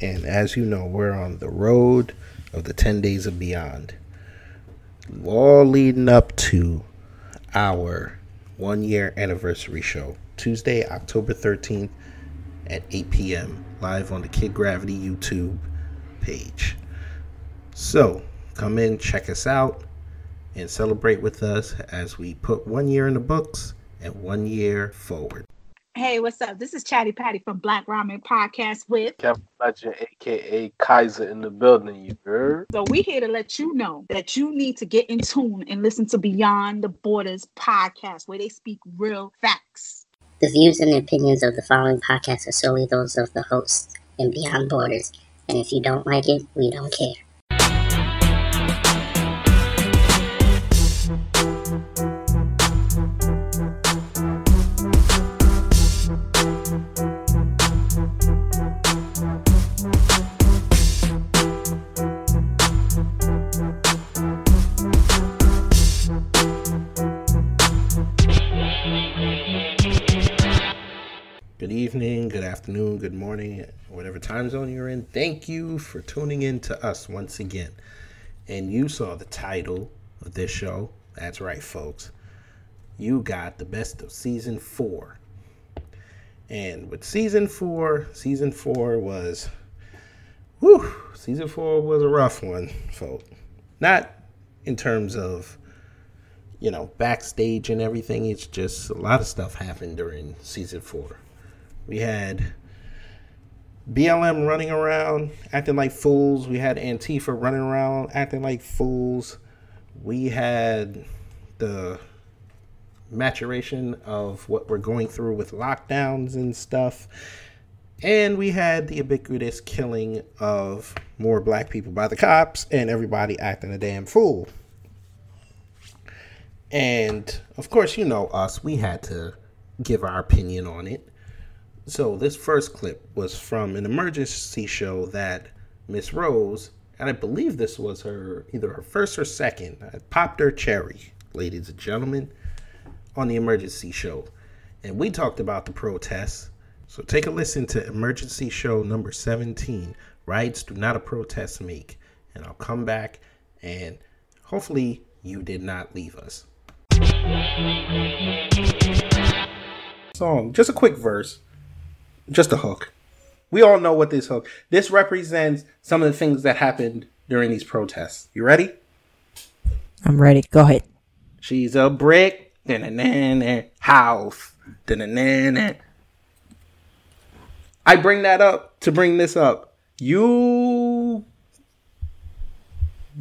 And as you know, we're on the road of the 10 days of beyond. All leading up to our one year anniversary show, Tuesday, October 13th at 8 p.m., live on the Kid Gravity YouTube page. So come in, check us out, and celebrate with us as we put one year in the books and one year forward. Hey, what's up? This is Chatty Patty from Black Ramen Podcast with Captain Legend, aka Kaiser, in the building. You heard? So we here to let you know that you need to get in tune and listen to Beyond the Borders podcast, where they speak real facts. The views and opinions of the following podcast are solely those of the hosts and Beyond Borders. And if you don't like it, we don't care. Time zone you're in. Thank you for tuning in to us once again. And you saw the title of this show. That's right, folks. You got the best of season four. And with season four, season four was, whew, season four was a rough one, folks. Not in terms of, you know, backstage and everything. It's just a lot of stuff happened during season four. We had BLM running around acting like fools. We had Antifa running around acting like fools. We had the maturation of what we're going through with lockdowns and stuff. And we had the ubiquitous killing of more black people by the cops and everybody acting a damn fool. And of course, you know us, we had to give our opinion on it. So this first clip was from an emergency show that Miss Rose, and I believe this was her either her first or second, I popped her cherry, ladies and gentlemen, on the emergency show. And we talked about the protests. So take a listen to emergency show number 17, Rights Do Not a Protest Make. And I'll come back and hopefully you did not leave us. Song, just a quick verse just a hook. We all know what this hook. This represents some of the things that happened during these protests. You ready? I'm ready. Go ahead. She's a brick, da-na-na-na, house, da-na-na-na. I bring that up to bring this up. You,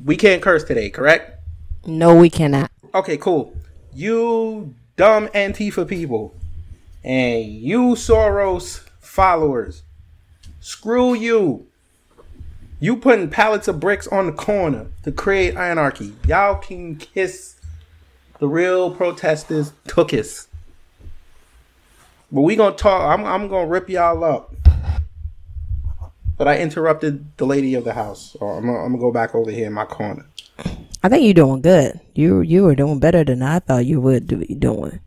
we can't curse today, correct? No, we cannot. Okay, cool. You dumb Antifa people, and you Soros followers. Screw you. You putting pallets of bricks on the corner to create anarchy. Y'all can kiss the real protesters took tookus. But we gonna talk. I'm I'm gonna rip y'all up. But I interrupted the lady of the house, so I'm I'm gonna go back over here in my corner. I think you're doing good. You you were doing better than I thought you would be doing.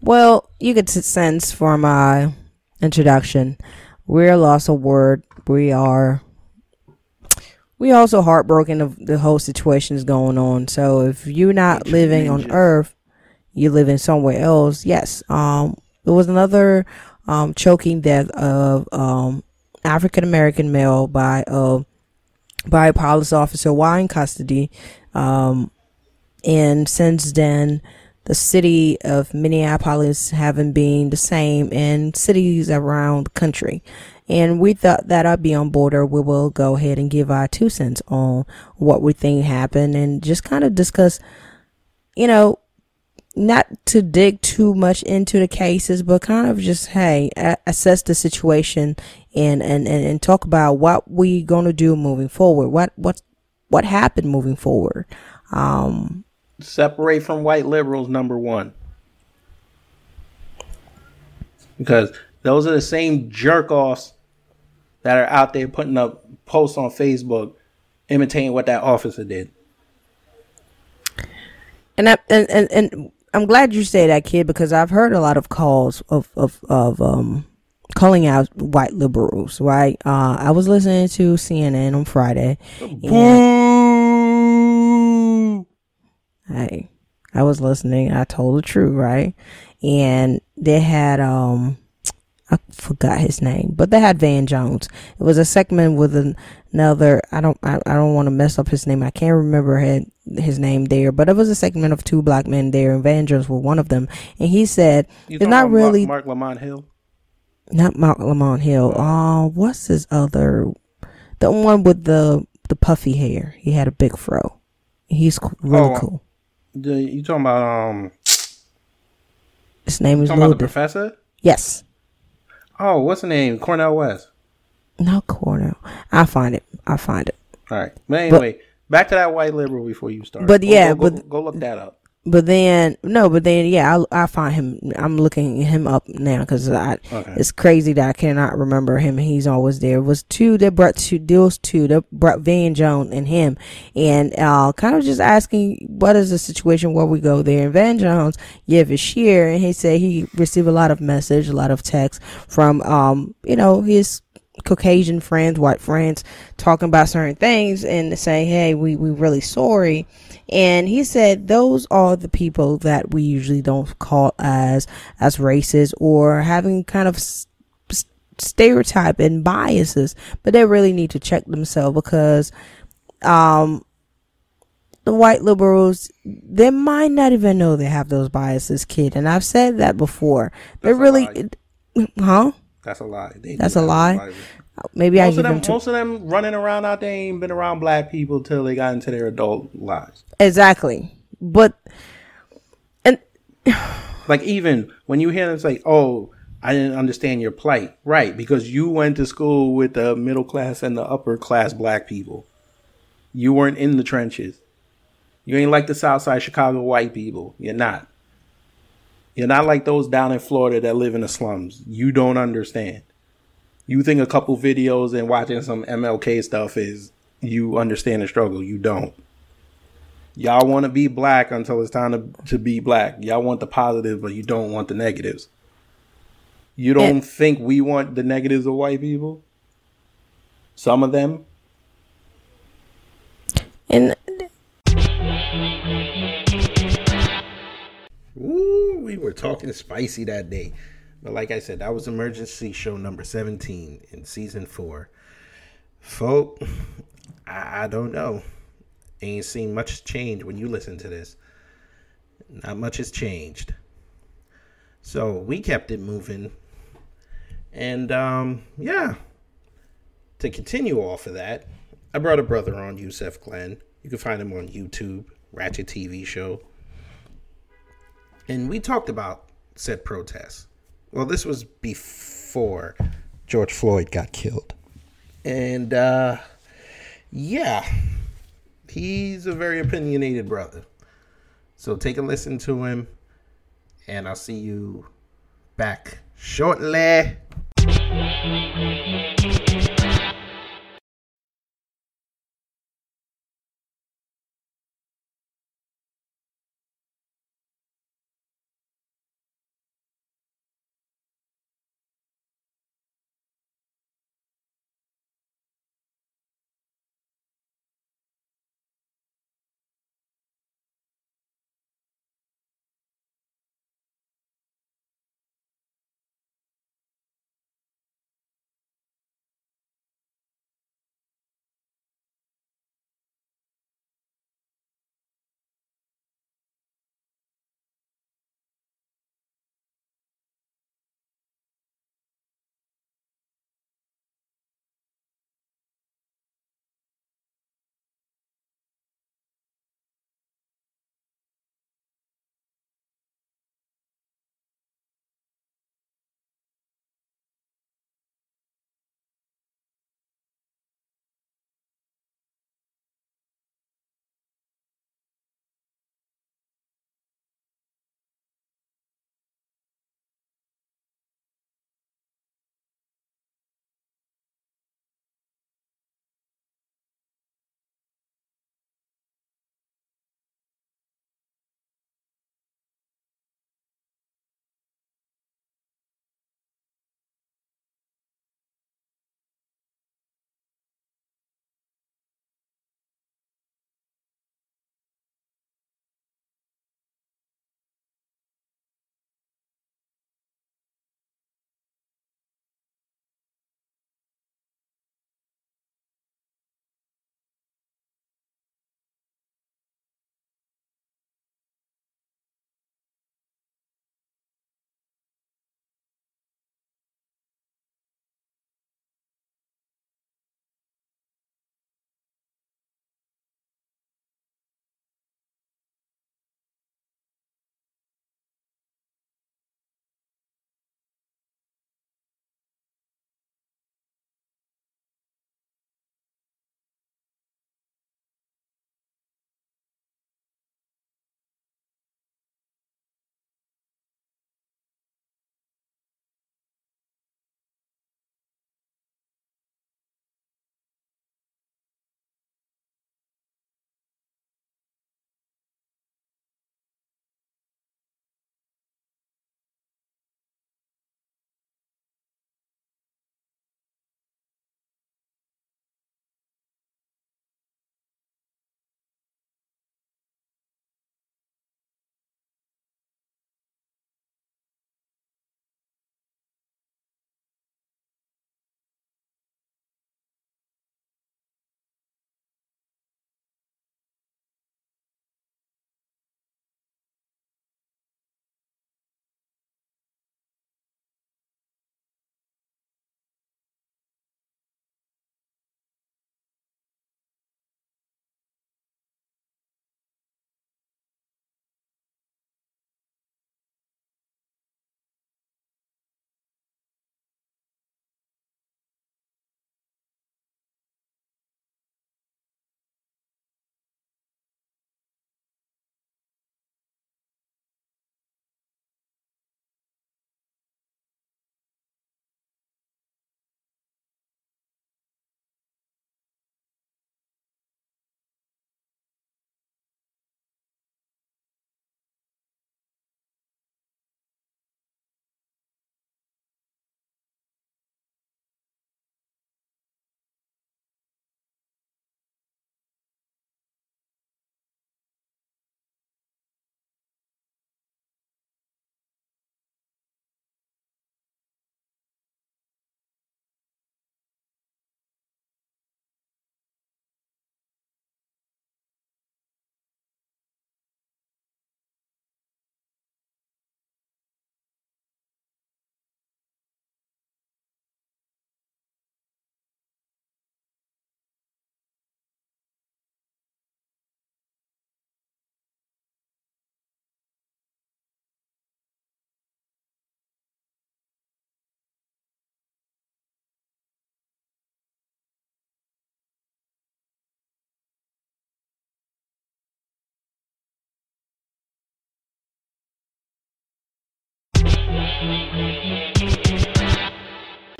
Well, you could sense from my introduction, we're lost of word. We are. We also heartbroken of the whole situation is going on. So if you're not living on Earth, you're living somewhere else. Yes. Um. There was another um choking death of um African American male by uh by a police officer while in custody. Um, and since then the city of Minneapolis having been the same in cities around the country. And we thought that I'd be on board or we will go ahead and give our two cents on what we think happened and just kind of discuss, you know, not to dig too much into the cases, but kind of just hey, assess the situation and and and, and talk about what we're going to do moving forward. What what what happened moving forward. Um, Separate from white liberals, number one. Because those are the same jerk offs that are out there putting up posts on Facebook imitating what that officer did. and I, and and and I'm glad you say that, kid, because I've heard a lot of calls of of of um calling out white liberals. Right? Uh, I was listening to CNN on Friday. Hey, I was listening. I told the truth, right? And they had um, I forgot his name, but they had Van Jones. It was a segment with an, another. I don't. I, I don't want to mess up his name. I can't remember his, his name there, but it was a segment of two black men there, and Van Jones was one of them. And he said, You "It's not about Mark- really Marc Lamont Hill. not Marc Lamont Hill. Uh, what's his other? The one with the the puffy hair. He had a big fro. He's really Oh, cool. The, you talking about um His name is talking about the Diff- professor? Yes. Oh, what's the name? Cornel West. Not Cornel. I'll find it. I'll find it. All right. But anyway, back to that white liberal before you start. But Go- yeah, go, go, but- go look that up. But then no, but then yeah, I'll, I'll find him. I'm looking him up now because I Okay. it's crazy that I cannot remember him. He's always there. It was two that brought two deals two that brought Van Jones and him, and uh, kind of just asking what is the situation where we go there. And Van Jones gave his share, and he said he received a lot of message, a lot of text from um you know his Caucasian friends, white friends, talking about certain things and saying, "Hey, we we really sorry." And he said those are the people that we usually don't call as as racist or having kind of s- s- stereotype and biases, but they really need to check themselves because um the white liberals they might not even know they have those biases, kid. And I've said that before. They That's a really, huh? That's a lie. They That's a lie? bias. Maybe I Most give of them, them too. most of them running around out there ain't been around black people till they got into their adult lives. Exactly. But and Like even when you hear them say, "Oh, I didn't understand your plight," right? Because you went to school with the middle class and the upper class black people. You weren't in the trenches. You ain't like the South Side Chicago white people. You're not. You're not like those down in Florida that live in the slums. You don't understand. You think a couple videos and watching some MLK stuff is you understand the struggle. You don't. Y'all want to be black until it's time to, to be black. Y'all want the positive, but you don't want the negatives. You don't think we want the negatives of white people? Some of them? and we were talking spicy that day. But like I said, that was emergency show number 17 in season four. Folk, I, I don't know. Ain't seen much change when you listen to this. Not much has changed. So we kept it moving. And um, yeah. To continue off of that, I brought a brother on, Yusef Glenn. You can find him on YouTube, Ratchet TV show and we talked about said protests. Well, this was before George Floyd got killed. And uh yeah, he's a very opinionated brother. So take a listen to him and I'll see you back shortly.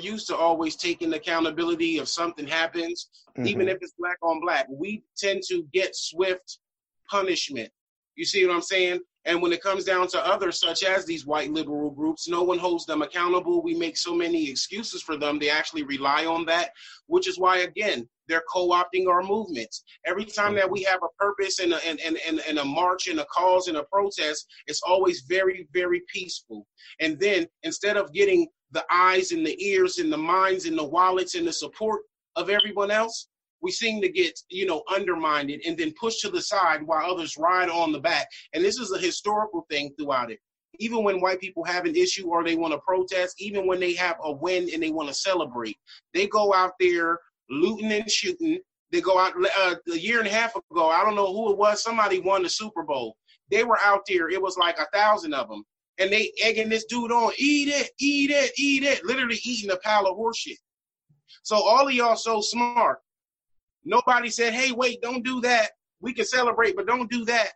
Used to always taking accountability if something happens, even mm-hmm. if it's black on black. We tend to get swift punishment. You see what I'm saying? And when it comes down to others, such as these white liberal groups, no one holds them accountable. We make so many excuses for them. They actually rely on that, which is why, again, they're co-opting our movements. Every time that we have a purpose and a, and, and, and, and a march and a cause and a protest, it's always very, very peaceful. And then instead of getting the eyes and the ears and the minds and the wallets and the support of everyone else, we seem to get, you know, undermined and then pushed to the side while others ride on the back. And this is a historical thing throughout it. Even when white people have an issue or they want to protest, even when they have a win and they want to celebrate, they go out there looting and shooting. They go out uh, a year and a half ago. I don't know who it was. Somebody won the Super Bowl. They were out there. It was like a thousand of them, and they egging this dude on. Eat it, eat it, eat it. Literally eating a pile of horseshit. So all of y'all so smart. Nobody said, "Hey, wait, don't do that. We can celebrate, but don't do that."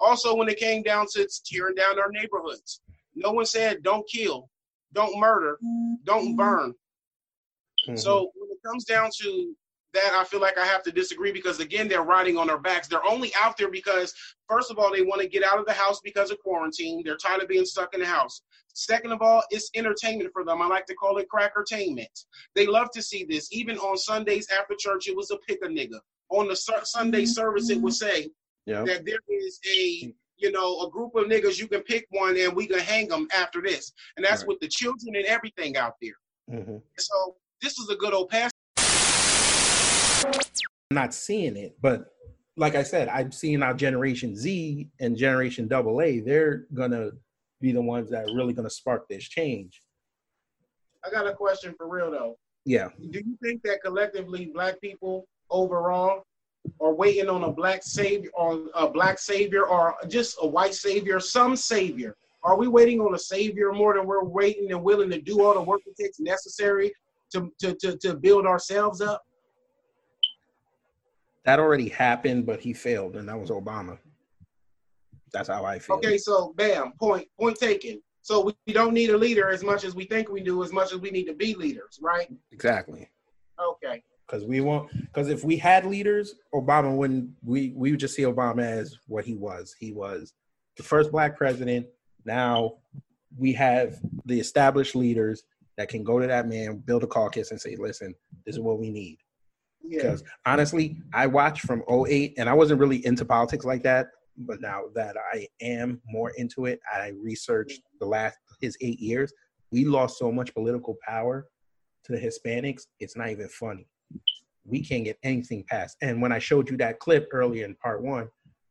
Also, when it came down to tearing down our neighborhoods, no one said, "Don't kill, don't murder, don't burn." Mm-hmm. So when it comes down to that, I feel like I have to disagree because again, they're riding on our backs. They're only out there because, first of all, they want to get out of the house because of quarantine. They're tired of being stuck in the house. Second of all, it's entertainment for them. I like to call it crackertainment. They love to see this. Even on Sundays after church, it was a pick a nigga. On the Su- Sunday mm-hmm. service, it would mm-hmm. say yeah. that there is a mm-hmm. you know a group of niggas you can pick one and we can hang them after this, and that's Right. with the children and everything out there. hmm So this is a good old pass. I'm not seeing it, but like I said, I'm seeing our Generation Z and Generation Double A. They're gonna be the ones that are really gonna spark this change. I got a question for real though. Yeah. Do you think that collectively black people overall are waiting on a black savior on a black savior or just a white savior, some savior? Are we waiting on a savior more than we're waiting and willing to do all the work it takes necessary to, to, to, to build ourselves up? That already happened, but he failed, and that was Obama. That's how I feel. Okay, so bam, point point taken. So we, we don't need a leader as much as we think we do, as much as we need to be leaders, right? Exactly. Okay. Because we won't. Because if we had leaders, Obama wouldn't. We we would just see Obama as what he was. He was the first black president. Now we have the established leaders that can go to that man, build a caucus, and say, "Listen, this is what we need." Yeah. Because honestly, I watched from 08 and I wasn't really into politics like that. But now that I am more into it, I researched the last his eight years. We lost so much political power to the Hispanics, it's not even funny. We can't get anything passed. And when I showed you that clip earlier in part one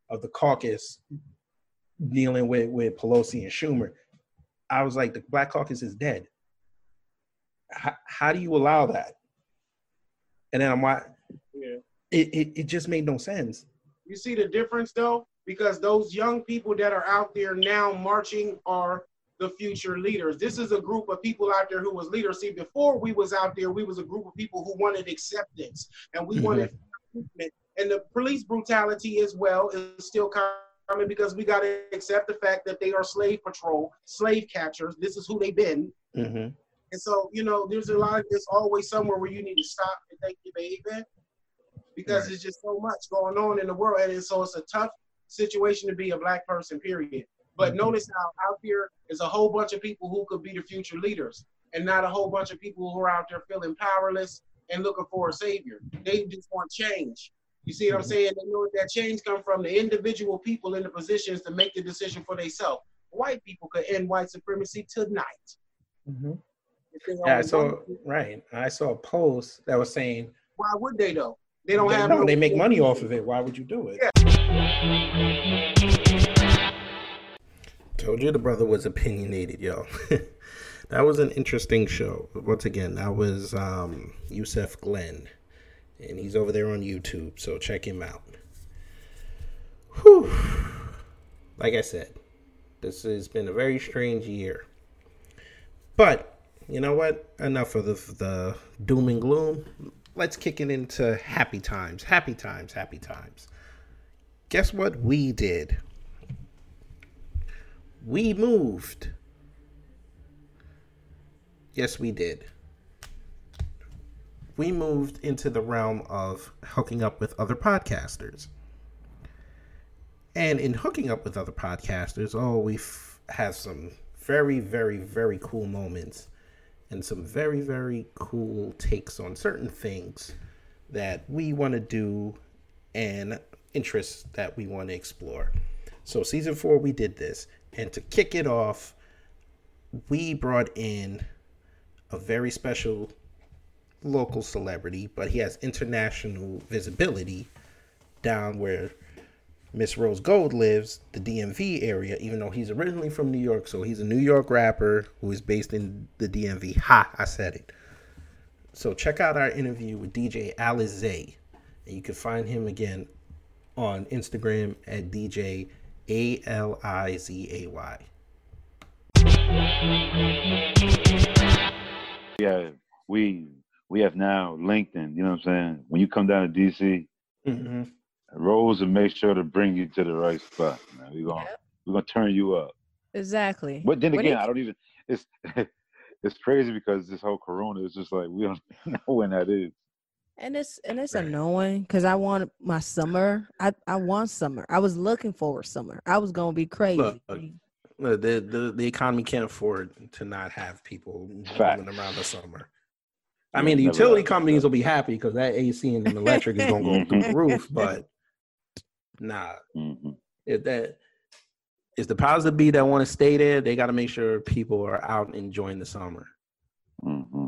of the caucus dealing with, with Pelosi and Schumer, I was like, the Black Caucus is dead. How, how do you allow that? And then I'm like, Yeah. it, it, it just made no sense. You see the difference though? Because those young people that are out there now marching are the future leaders. This is a group of people out there who was leaders. See, before we was out there, we was a group of people who wanted acceptance and we Mhm. wanted improvement. And the police brutality as well is still coming because we got to accept the fact that they are slave patrol, slave catchers. This is who they've been. Mm-hmm. And so, you know, there's a lot of this always somewhere where you need to stop and thank your baby because Right. there's just so much going on in the world. And so it's a tough situation to be a black person, period. But Mhm. notice how out there is a whole bunch of people who could be the future leaders and not a whole bunch of people who are out there feeling powerless and looking for a savior. They just want change. You see what I'm Mhm. saying? They know that change come from the individual people in the positions to make the decision for themselves. White people could end white supremacy tonight. Mm-hmm. Yeah, saw right. I saw a post that was saying Why would they though? They don't they, have no, no- they make money off of it. Why would you do it? Told you the brother was opinionated, yo. that was an interesting show. Once again, that was um, Yusef Glenn, and he's over there on YouTube. So check him out. Whew. Like I said, this has been a very strange year. But you know what? Enough of the, the doom and gloom. Let's kick it into happy times. Happy times. Happy times. Guess what we did? We moved Yes, we did. We moved into the realm of hooking up with other podcasters. And in hooking up with other podcasters, oh, we've had some very, very, very cool moments and some very, very cool takes on certain things that we want to do and interests that we want to explore. So, season four, we did this. And to kick it off, we brought in a very special local celebrity, but he has international visibility down where Miss Rose Gold lives, the DMV area, even though he's originally from New York. So he's a New York rapper who is based in the DMV. Ha, I said it. So check out our interview with DJ Alizay. And you can find him again on Instagram at DJ A L I Z A Y. Yeah, we we have now LinkedIn. You know what I'm saying? When you come down to DC, Mm-hmm. Rose will make sure to bring you to the right spot. Man. We gonna we're gonna turn you up. Exactly. But then When again, it- I don't even. It's it's crazy because this whole Corona is just like we don't know when that is. And it's and it's annoying because I want my summer. I I want summer. I was looking for summer. I was gonna be crazy. Look, Look, the, the the economy can't afford to not have people roaming around the summer. I mean, the utility companies will be happy because that AC and the electric is gonna go through the roof. But nah, hmm if that is the powers that be that want to stay there, they got to make sure people are out enjoying the summer, hmm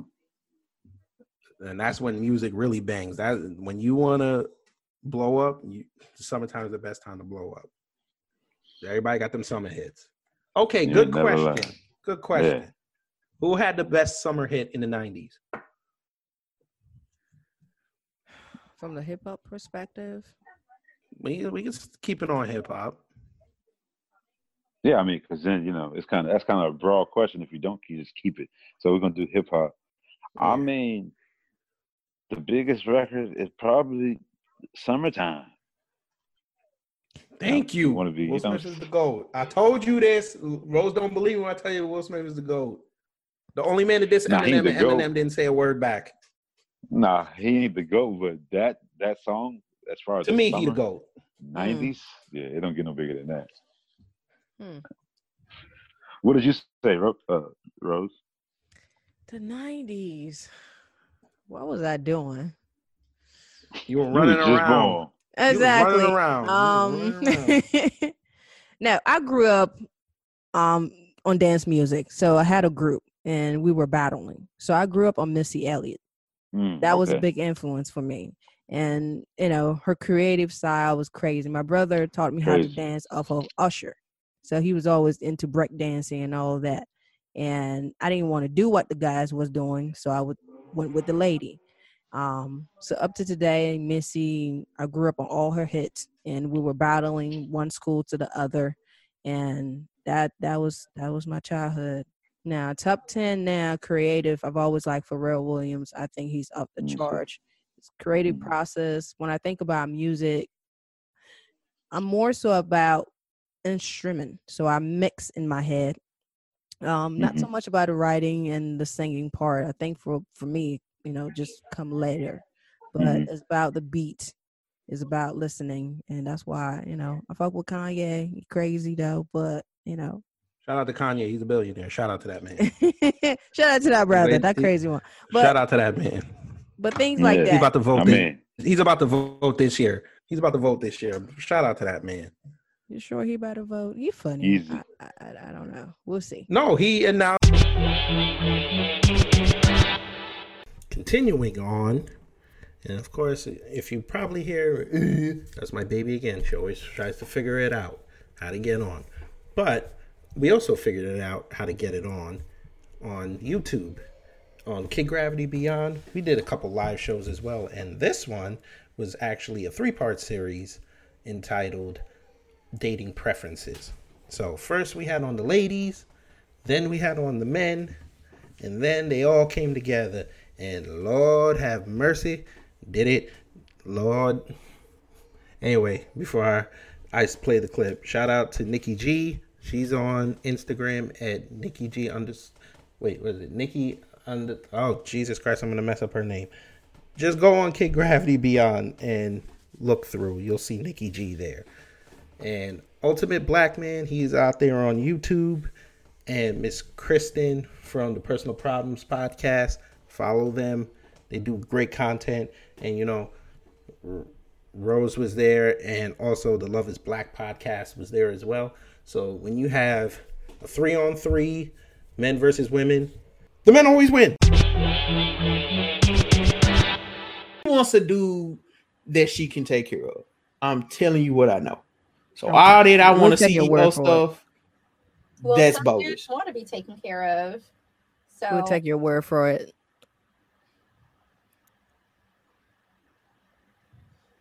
and that's when music really bangs. That when you want to blow up, you, summertime is the best time to blow up. Everybody got them summer hits. Okay, Yeah, good question. lie. Good question. Yeah. Who had the best summer hit in the '90s? From the hip hop perspective, We we can keep it on hip hop. Yeah, I mean, because then you know it's kind of that's kind of a broad question. If you don't, you just keep it. So we're gonna do hip hop. I mean, the biggest record is probably "Summertime." Thank you. wanna be- Will you know- Smith is the goat. I told you this. Rose don't believe me when I tell you Will Smith is the goat. The only man that did Nah, he's Eminem, the and GOAT. Eminem didn't say a word back. Nah, he ain't the goat, but that that song, as far as To me, he the goat. Nineties, yeah, it don't get no bigger than that. Hmm. What did you say, uh, Rose? the nineties. What was I doing? You were You running was just around. born. You was Exactly. running around. Um, running around. no, I grew up um on dance music, so I had a group and we were battling. So I grew up on Missy Elliott. Mm, That was a big influence for me. And you know, her creative style was crazy. My brother taught me how to dance off of Usher. So he was always into break dancing and all of that. And I didn't want to do what the guys was doing, so I would went with the lady. Um, so up to today, Missy, I grew up on all her hits, and we were battling one school to the other, and that that was that was my childhood. Now top ten now creative. I've always liked Pharrell Williams. I think he's up the Mhm. charge. His creative Mhm. process. When I think about music, I'm more so about instrument. So I mix in my head. Um, not so much about the writing and the singing part. I think for for me, you know, just come later. But Mhm. it's about the beat. It's about listening, and that's why you know I fuck with Kanye. He crazy though, but you know, Shout out to Kanye. He's a billionaire. Shout out to that man. shout out to that brother, Great- that crazy one. But Shout out to that man. but things like Yeah. He's about to vote. This, he's about to vote this year. He's about to vote this year. Shout out to that man. You sure he about to vote? He funny. Easy. I, I, I, I don't know. We'll see. No, he announced. Continuing on, and of course, if you probably hear, that's my baby again. She always tries to figure it out how to get on. But we also figured it out how to get it on on YouTube on Kid Gravity Beyond. We did a couple live shows as well, and this one was actually a three part series entitled Dating Preferences. So, first we had on the ladies, then we had on the men, and then they all came together. And Lord have mercy, did it. Lord. Anyway, before I, I play the clip, shout out to Nikki G. She's on Instagram at Nikki G. Under, wait, was it? Nikki under, oh Jesus Christ, I'm gonna mess up her name. Just go on Kid Gravity Beyond and look through. You'll see Nikki G there. And Ultimate Black Man, he's out there on YouTube. And Miss Kristen from the Personal Problems podcast, follow them. They do great content. And you know, Rose was there, and also the Love Is Black podcast was there as well. So when you have a three on three, men versus women, the men always win. She wants a dude that she can take care of. I'm telling you what I know. So okay. all that I want to see CEO stuff, well, that's bogus. Want to be taken care of. So we'll take your word for it.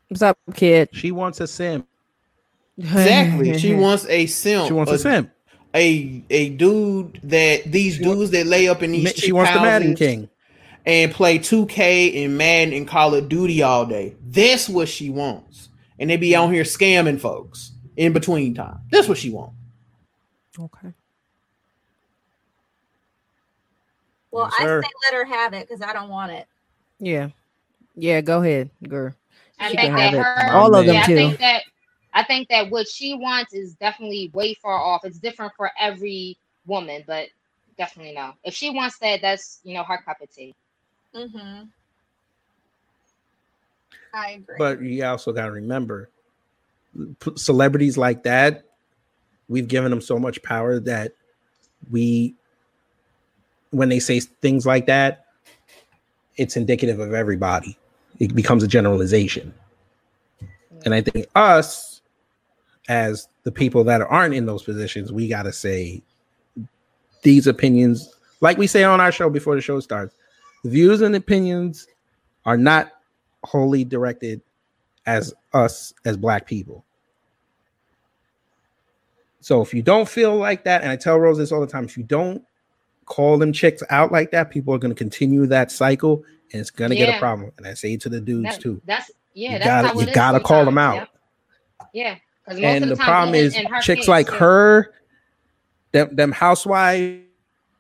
What's up, kid? She wants a sim. Exactly. she wants a sim. She wants a, a sim. A a dude that these she dudes wants, that lay up in these. She wants the Madden King and play 2K and Madden and Call of Duty all day. That's what she wants. And they be hmm. on here scamming folks in between time. That's what she wants. Okay. Well, yes, I say let her have it because I don't want it. Yeah. Yeah, go ahead, girl. I she think that her, all of them yeah, too. I think that I think that what she wants is definitely way far off. It's different for every woman, but definitely no. If she wants that, that's you know her cup of tea. Mm-hmm. I agree. But you also got to remember, celebrities like that, we've given them so much power that we, when they say things like that, it's indicative of everybody. It becomes a generalization. And I think us, as the people that aren't in those positions, we got to say these opinions, like we say on our show before the show starts, the views and opinions are not wholly directed as us as black people. So if you don't feel like that, and I tell Rose this all the time, if you don't call them chicks out like that, people are going to continue that cycle, and it's going to yeah. get a problem. And I say to the dudes that, too. That's yeah. You that's gotta you gotta call them out. Yeah. yeah. And the, the problem is chicks case, like her, them them housewife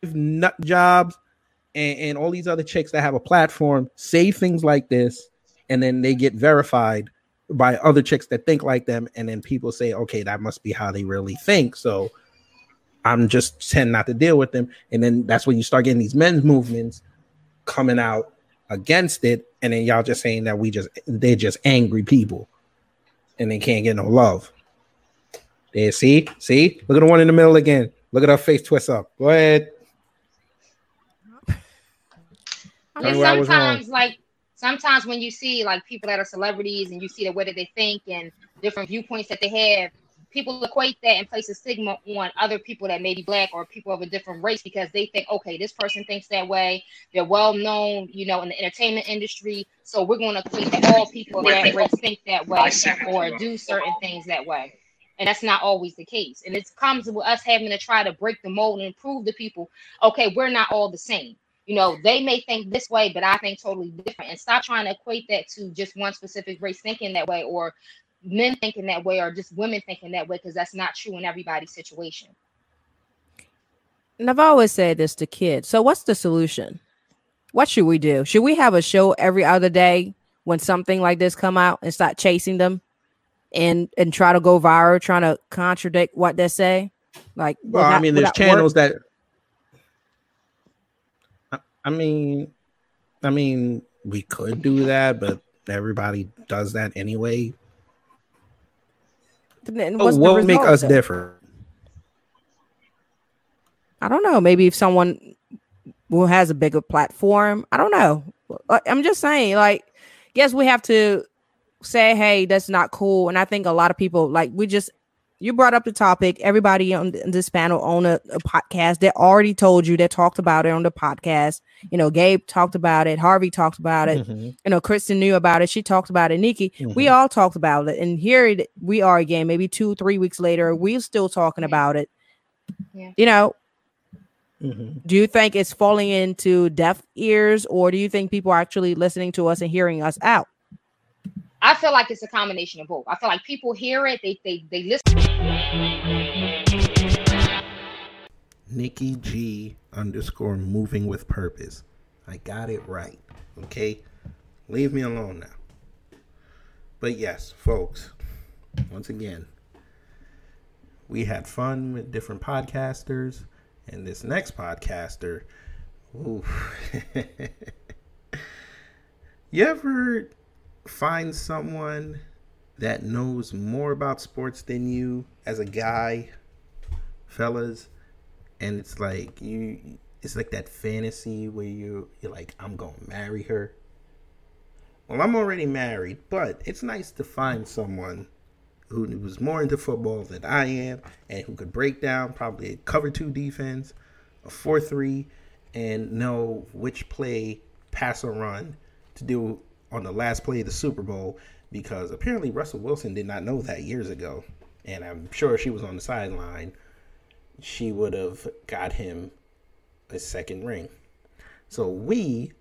nut jobs, and, and all these other chicks that have a platform say things like this, and then they get verified by other chicks that think like them, and then people say, okay, that must be how they really think. So I'm just tend not to deal with them, and then that's when you start getting these men's movements coming out against it, and then y'all just saying that we just they're just angry people, and they can't get no love. There, see, see, look at the one in the middle again. Look at her face twist up. Go ahead. sometimes like sometimes when you see like people that are celebrities and you see the way that they think and different viewpoints that they have, people equate that and place a stigma on other people that may be black or people of a different race because they think, okay, this person thinks that way. They're well known, you know, in the entertainment industry. So we're going to equate that all people of that race think that way or do certain things that way. And that's not always the case. And it comes with us having to try to break the mold and prove to people, okay, we're not all the same you know, they may think this way, but I think totally different. And stop trying to equate that to just one specific race thinking that way or men thinking that way or just women thinking that way because that's not true in everybody's situation. And I've always said this to kids. So what's the solution? What should we do? Should we have a show every other day when something like this come out and start chasing them and and try to go viral, trying to contradict what they say? Like, well, I mean, there's channels work? that I mean, I mean, we could do that, but everybody does that anyway. Oh, what's what would make us different? I don't know. Maybe if someone who has a bigger platform, I don't know. I'm just saying, like, yes, we have to say, hey, that's not cool. And I think a lot of people, like, we just you brought up the topic. Everybody on this panel on a, a, podcast that already told you that talked about it on the podcast. You know, Gabe talked about it. Harvey talked about it. Mm-hmm. You know, Kristen knew about it. She talked about it. Nikki, mm-hmm. we all talked about it. And here we are again, maybe two, three weeks later, we're still talking about it. Yeah. You know, mm-hmm. do you think it's falling into deaf ears or do you think people are actually listening to us and hearing us out? I feel like it's a combination of both. I feel like people hear it, they they they listen. Nikki G underscore moving with purpose. I got it right. Okay? Leave me alone now. But yes, folks, once again, we had fun with different podcasters, and this next podcaster, ooh, you ever find someone that knows more about sports than you as a guy, fellas, and it's like you it's like that fantasy where you you're like I'm going to marry her. Well, I'm already married, but it's nice to find someone who was more into football than I am and who could break down probably a cover 2 defense, a 4-3 and know which play pass or run to do on the last play of the Super Bowl because apparently Russell Wilson did not know that years ago. And I'm sure she was on the sideline, she would have got him a second ring. So we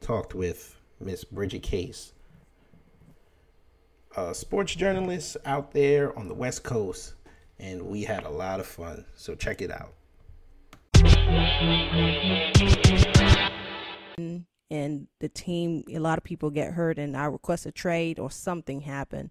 talked with Miss Bridget Case, a sports journalist out there on the West Coast, and we had a lot of fun. So check it out and the team, a lot of people get hurt, and I request a trade or something happen.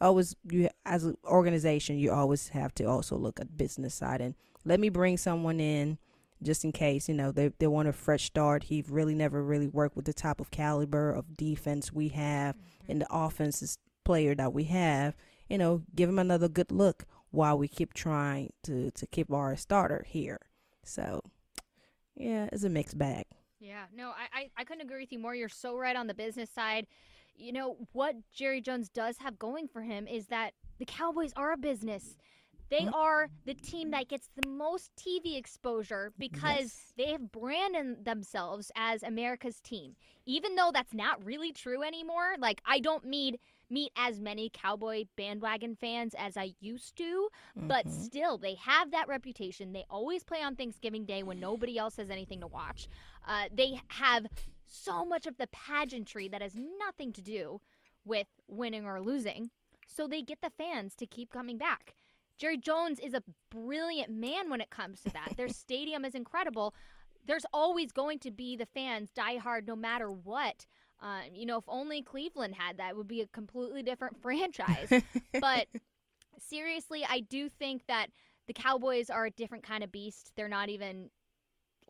always, you as an organization, you always have to also look at business side and let me bring someone in just in case you know they they want a fresh start. He really never really worked with the type of caliber of defense we have mm-hmm. and the offenses player that we have. You know, give him another good look while we keep trying to to keep our starter here. So, yeah, it's a mixed bag. Yeah, no, I, I, I couldn't agree with you more. You're so right on the business side. You know, what Jerry Jones does have going for him is that the Cowboys are a business. They mm-hmm. are the team that gets the most TV exposure because yes. they have branded themselves as America's team. Even though that's not really true anymore, like I don't mean meet as many cowboy bandwagon fans as I used to, mm-hmm. but still, they have that reputation. They always play on Thanksgiving Day when nobody else has anything to watch. Uh, they have so much of the pageantry that has nothing to do with winning or losing. So they get the fans to keep coming back. Jerry Jones is a brilliant man when it comes to that. Their stadium is incredible. There's always going to be the fans die hard no matter what. Um, you know, if only Cleveland had that, it would be a completely different franchise. but seriously, I do think that the Cowboys are a different kind of beast. They're not even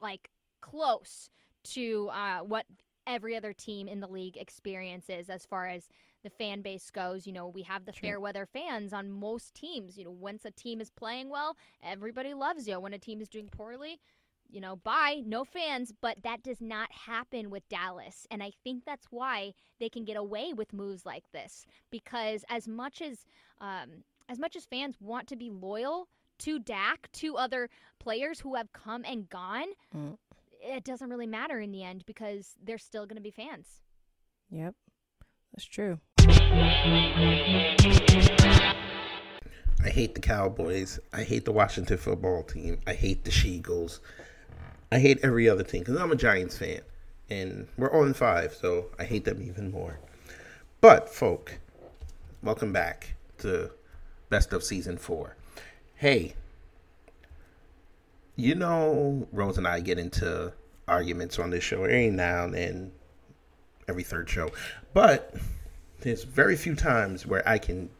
like close to uh, what every other team in the league experiences as far as the fan base goes. You know, we have the fair weather fans on most teams. You know, once a team is playing well, everybody loves you. When a team is doing poorly, you know, bye, no fans, but that does not happen with Dallas. And I think that's why they can get away with moves like this because as much as um, as much as fans want to be loyal to Dak, to other players who have come and gone, mm. It doesn't really matter in the end because they're still going to be fans. Yep. That's true. I hate the Cowboys. I hate the Washington football team. I hate the Sheagles. I hate every other team because I'm a Giants fan, and we're on five, so I hate them even more. But folk, welcome back to best of season four. Hey, you know Rose and I get into arguments on this show every now and then, every third show, but there's very few times where I can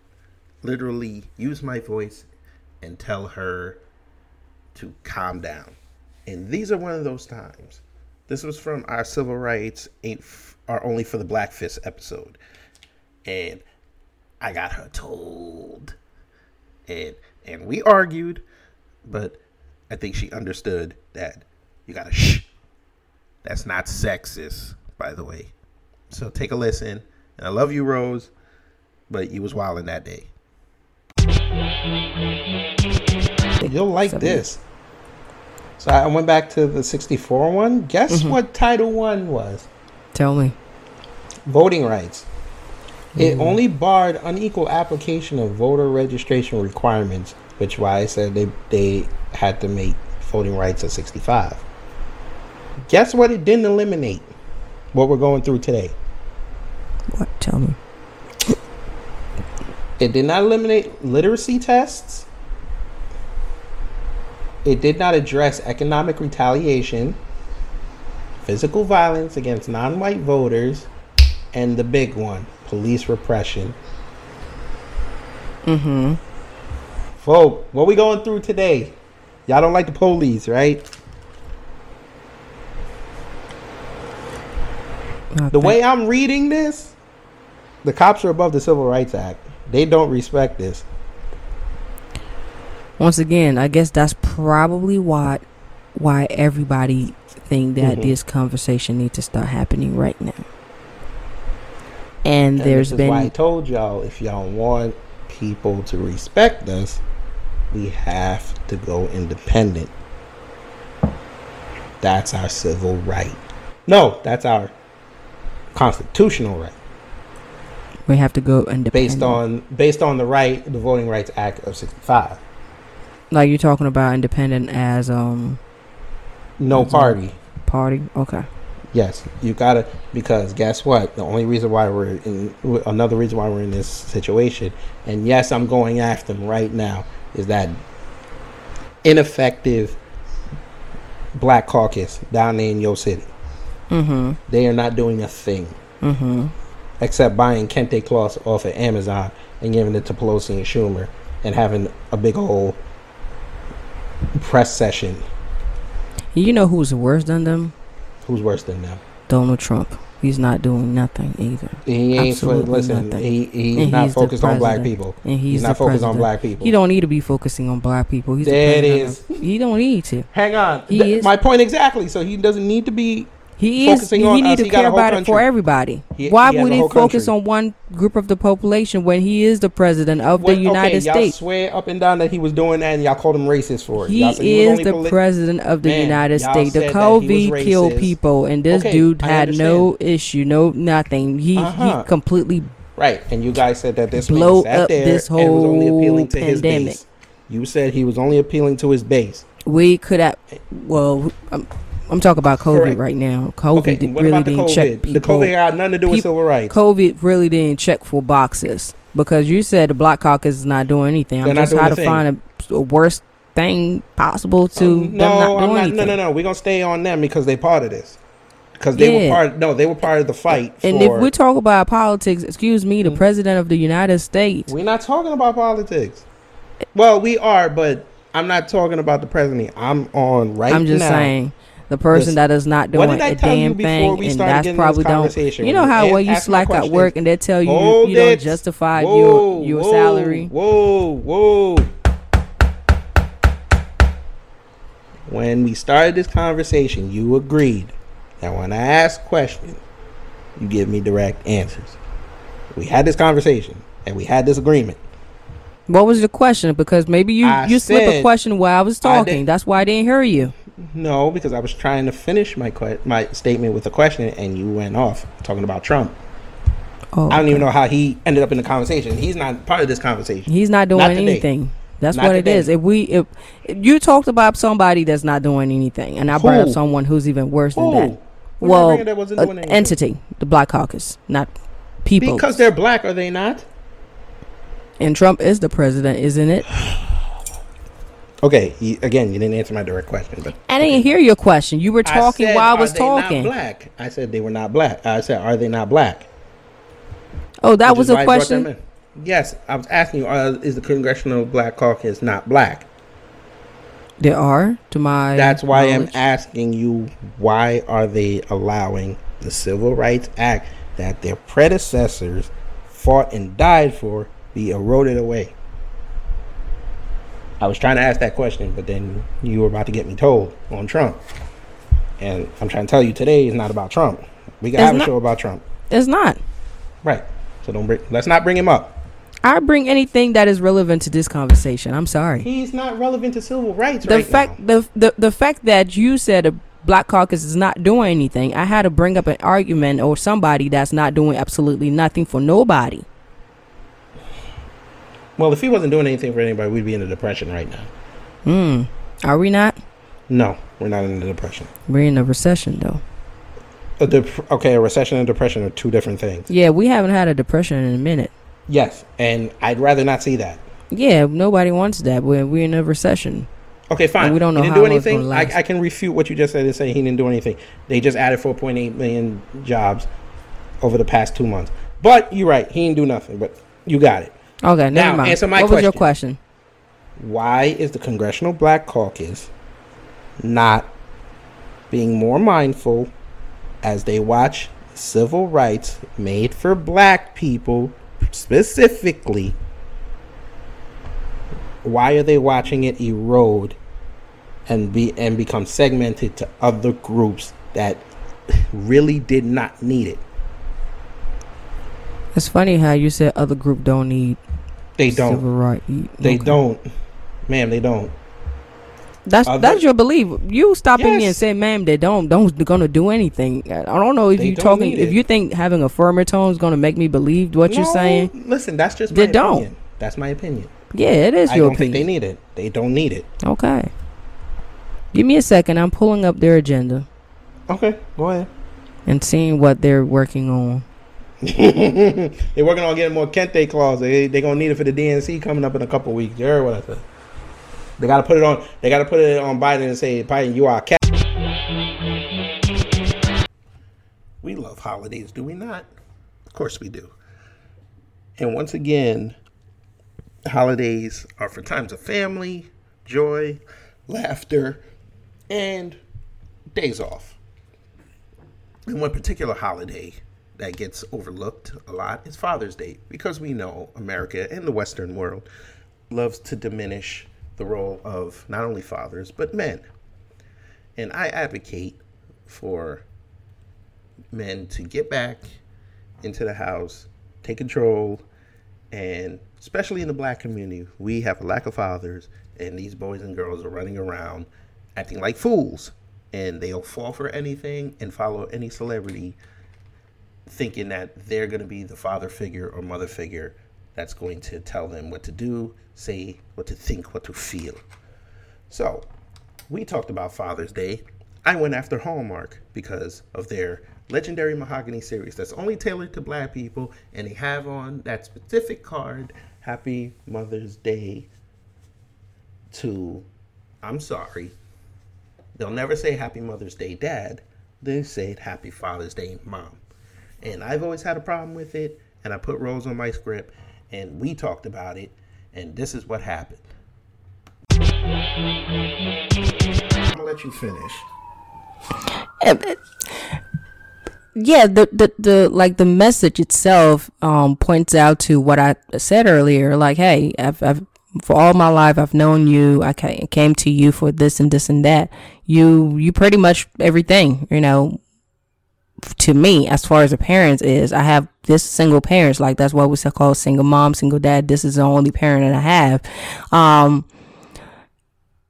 literally use my voice and tell her to calm down and these are one of those times. This was from our civil rights ain't f- are only for the black fist episode. And I got her told. And and we argued, but I think she understood that you gotta shh. That's not sexist, by the way. So take a listen. And I love you, Rose, but you was wilding that day. You'll like this. So I went back to the 64 one. Guess mm-hmm. what Title One was? Tell me. Voting rights. Mm. It only barred unequal application of voter registration requirements, which why I said they they had to make voting rights at 65. Guess what it didn't eliminate? What we're going through today. What? Tell me. It did not eliminate literacy tests it did not address economic retaliation. physical violence against non-white voters, and the big one, police repression. Mm-hmm. Folk, what we going through today? Y'all don't like the police, right? the way I'm reading this, the cops are above the Civil Rights Act. They don't respect this. Once again, I guess that's probably why why everybody think that Mhm. this conversation needs to start happening right now. And, And there's this is been why I told y'all if y'all want people to respect us, we have to go independent. That's our civil right. No, that's our constitutional right. we have to go independent. Based on based on the right, the Voting Rights Act of '65. like you're talking about independent as um No as party. Party. Okay. Yes, you gotta because guess what? The only reason why we're in another reason why we're in this situation, and yes, I'm going after them right now, is that ineffective Black Caucus down there in your city. Mm-hmm. They are not doing a thing Mm-hmm. except buying kente cloths off of Amazon and giving it to Pelosi and Schumer and having a big old press session. You know who's worse than them? Who's worse than them? Donald Trump. He's not doing nothing either. He ain't fo- Absolutely listen, nothing. he- he's And not the focused on black people. And he's, He's not focused on black people. He don't need to be focusing on black people. He's the There it president of- He don't need to. Hang on. He Th- is. My point exactly. So he doesn't need to be He is. He on need us. to He care about it for everybody. He- Why he would he focus country. on one group of the population when he is the president of What- the United okay, y'all States? swear up and down that he was doing that, and y'all called him racist for it. He Y'all was is the poli- president of the Man, United States. The said that he was COVID killed people, and this Okay, dude had no issue, no nothing. He Uh-huh. he completely Right, and you guys said that this Blow up there this and was only whole appealing to his pandemic. base. You said he was only appealing to his base. we could have. Well, I'm, I'm talking about COVID Correct. right now. COVID Okay, did- really didn't check COVID? The people. COVID got nothing to do with civil rights. COVID really didn't check for boxes because you said the Black Caucus is not doing anything. They're I'm just trying to thing. find a, a worst thing possible to Um, them no, I'm not, anything. no, no, no. We're gonna stay on them because they part of this. Because they were part. No, they were part of the fight. And for, if we talk about politics, excuse me, the president of the United States. We're not talking about politics. Well, we are, but I'm not talking about the president. I'm on right I'm just now. saying the person This- that is not doing I a damn thing, and that's probably don't. You know how when you slack at work and they tell you hold you don't justify Whoa, your your whoa, salary. Whoa, whoa. When we started this conversation, you agreed that when I ask questions, you give me direct answers. We had this conversation and we had this agreement. What was your question? Because maybe you I you slipped a question while I was talking. did- That's why I didn't hear you. No, because I was trying to finish my que- my statement with a question, and you went off talking about Trump. Oh, I don't even know how he ended up in the conversation. He's not part of this conversation. He's not doing Not anything. That's Not what it today. is. If we if, if you talked about somebody that's not doing anything, and I brought up someone who's even worse Who? than that. Who well, that wasn't doing anything? entity, the Black Caucus, not people. Because they're black, are they not? and Trump is the president, isn't it? Okay, you, again, you didn't answer my direct question, but I didn't hear your question. You were talking I said, while I was talking. black. I said they were not black. I said, are they not black? Oh, that Which was a why I brought them question. Yes, I was asking you: uh, Is the Congressional Black Caucus not black? There are, to my That's why I'm asking you: Why are they allowing the Civil Rights Act that their predecessors fought and died for be eroded away? I was trying to ask that question, but then you were about to get me told on Trump, and I'm trying to tell you today is not about Trump. We can It's have a show about Trump, It's not. right? So don't bring. Let's not bring him up. I bring anything that is relevant to this conversation. I'm sorry. He's not relevant to civil rights the right fact the, the the fact that you said a black caucus is not doing anything, I had to bring up an argument or somebody that's not doing absolutely nothing for nobody. Well, if he wasn't doing anything for anybody, we'd be in a depression right now. Hmm. Are we not? No, we're not in a depression. We're in a recession though. A dep- okay, a recession and depression are two different things. Yeah, we haven't had a depression in a minute. Yes, and I'd rather not see that. Yeah, nobody wants that. We're we're in a recession. Okay, fine. And we don't know he didn't do anything. I. I can refute what you just said and say he didn't do anything. They just added 4.8 million jobs over the past two months. But you're right. He didn't do nothing. But you got it. Okay, never now mind. answer my what question. was your question? Why is the Congressional Black Caucus not being more mindful as they watch civil rights made for black people specifically? Why are they watching it erode and be and become segmented to other groups that really did not need it? It's funny how you said other group don't need. They don't. Civil right. They okay. don't. Ma'am, they don't. That's that's your belief. You stopping me and Yes. saying, "Ma'am, they don't don't gonna do anything." I don't know if you talking if you think having a firmer tone is gonna make me believe what you're saying. Listen, that's just They my don't. opinion. That's my opinion. Yeah, it is I your don't think they need it. They don't need it. Okay. Give me a second. I'm pulling up their agenda Okay, go ahead. and seeing what they're working on. They're working on getting more Kente cloths. They they gonna need it for the DNC coming up in a couple weeks. You heard what I said? They gotta put it on. They gotta put it on Biden and say, Biden, you are a cat. We love holidays, do we not? Of course we do. And once again, holidays are for times of family, joy, laughter, and days off. And one particular holiday that gets overlooked a lot is Father's Day because we know America and the Western world loves to diminish the role of not only fathers but men. And I advocate for men to get back into the house, take control, and especially in the black community, we have a lack of fathers, and these boys and girls are running around acting like fools. And they'll fall for anything and follow any celebrity thinking that they're going to be the father figure or mother figure that's going to tell them what to do, say, what to think, what to feel. So, we talked about Father's Day. I went after Hallmark because of their legendary mahogany series that's only tailored to black people, and they have on that specific card Happy Mother's Day to, I'm sorry, they'll never say Happy Mother's Day, Dad. They say Happy Father's Day, Mom. And I've always had a problem with it, and I put Rose on my script, and we talked about it, and this is what happened. I'm gonna let you finish. yeah the, the the like the message itself um points out to what i said earlier like hey i've, I've for all my life i've known you i ca- came to you for this and this and that you you pretty much everything you know to me as far as the parents is i have this single parents like that's what we call single mom single dad this is the only parent that i have um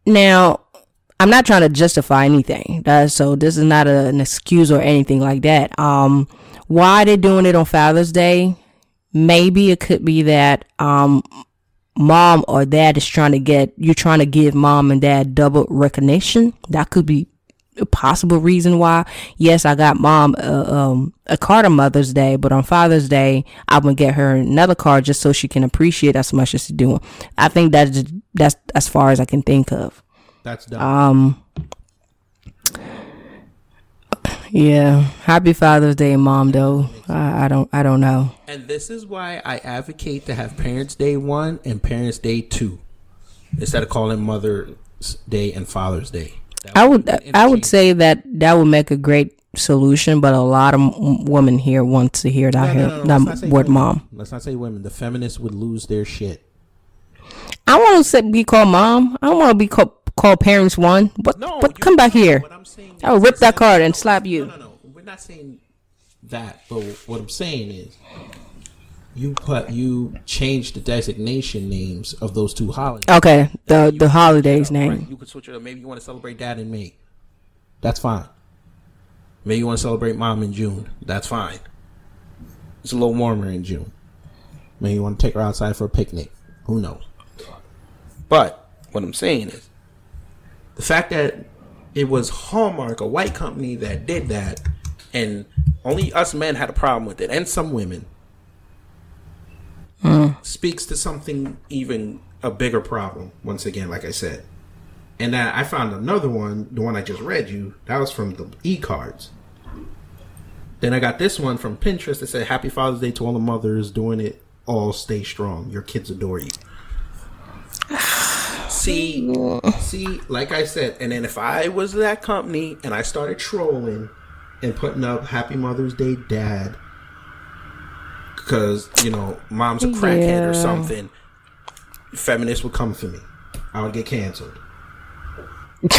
now I'm not trying to justify anything. That, so this is not a, an excuse or anything like that. Um, why they doing it on Father's Day? Maybe it could be that um, mom or dad is trying to get you're trying to give mom and dad double recognition. That could be possible reason why. Yes, I got mom uh, um, a card on Mother's Day, but on Father's Day I'm gonna get her another card just so she can appreciate as much as she's doing. I think that's that's as far as I can think of. That's dumb. Um. Yeah. Happy Father's Day, Mom. Though I, I don't. I don't know. And this is why I advocate to have Parents Day 1 and Parents Day 2 instead of calling Mother's Day and Father's Day. I would. I would say that that would make a great solution, but a lot of m- women here want to hear that, No, no, hear, no, no, let's that word, women. mom. Let's not say women. The feminists would lose their shit. I want to say, be called mom. I don't want to be called, called parents one. But but come back here. I will rip that card and slap you. No, no, no. We're not saying that. But what I'm saying is, you put you change the designation names of those two holidays. Okay, the the holidays name. You could switch it up. Maybe you want to celebrate dad in May. That's fine. Maybe you want to celebrate mom in June. That's fine. It's a little warmer in June. Maybe you want to take her outside for a picnic. Who knows? But what I'm saying is the fact that it was Hallmark, a white company, that did that, and only us men had a problem with it, and some women, speaks to something even a bigger problem. Once again, like I said, And I found another one, the one I just read you. That was from the e cards. Then I got this one from Pinterest that said Happy Father's Day to all the mothers doing it all stay strong. Your kids adore you. see, see, like I said, and then if I was that company and I started trolling and putting up Happy Mother's Day, Dad, because you know mom's a crackhead yeah. or something, feminists would come for me. I would get canceled.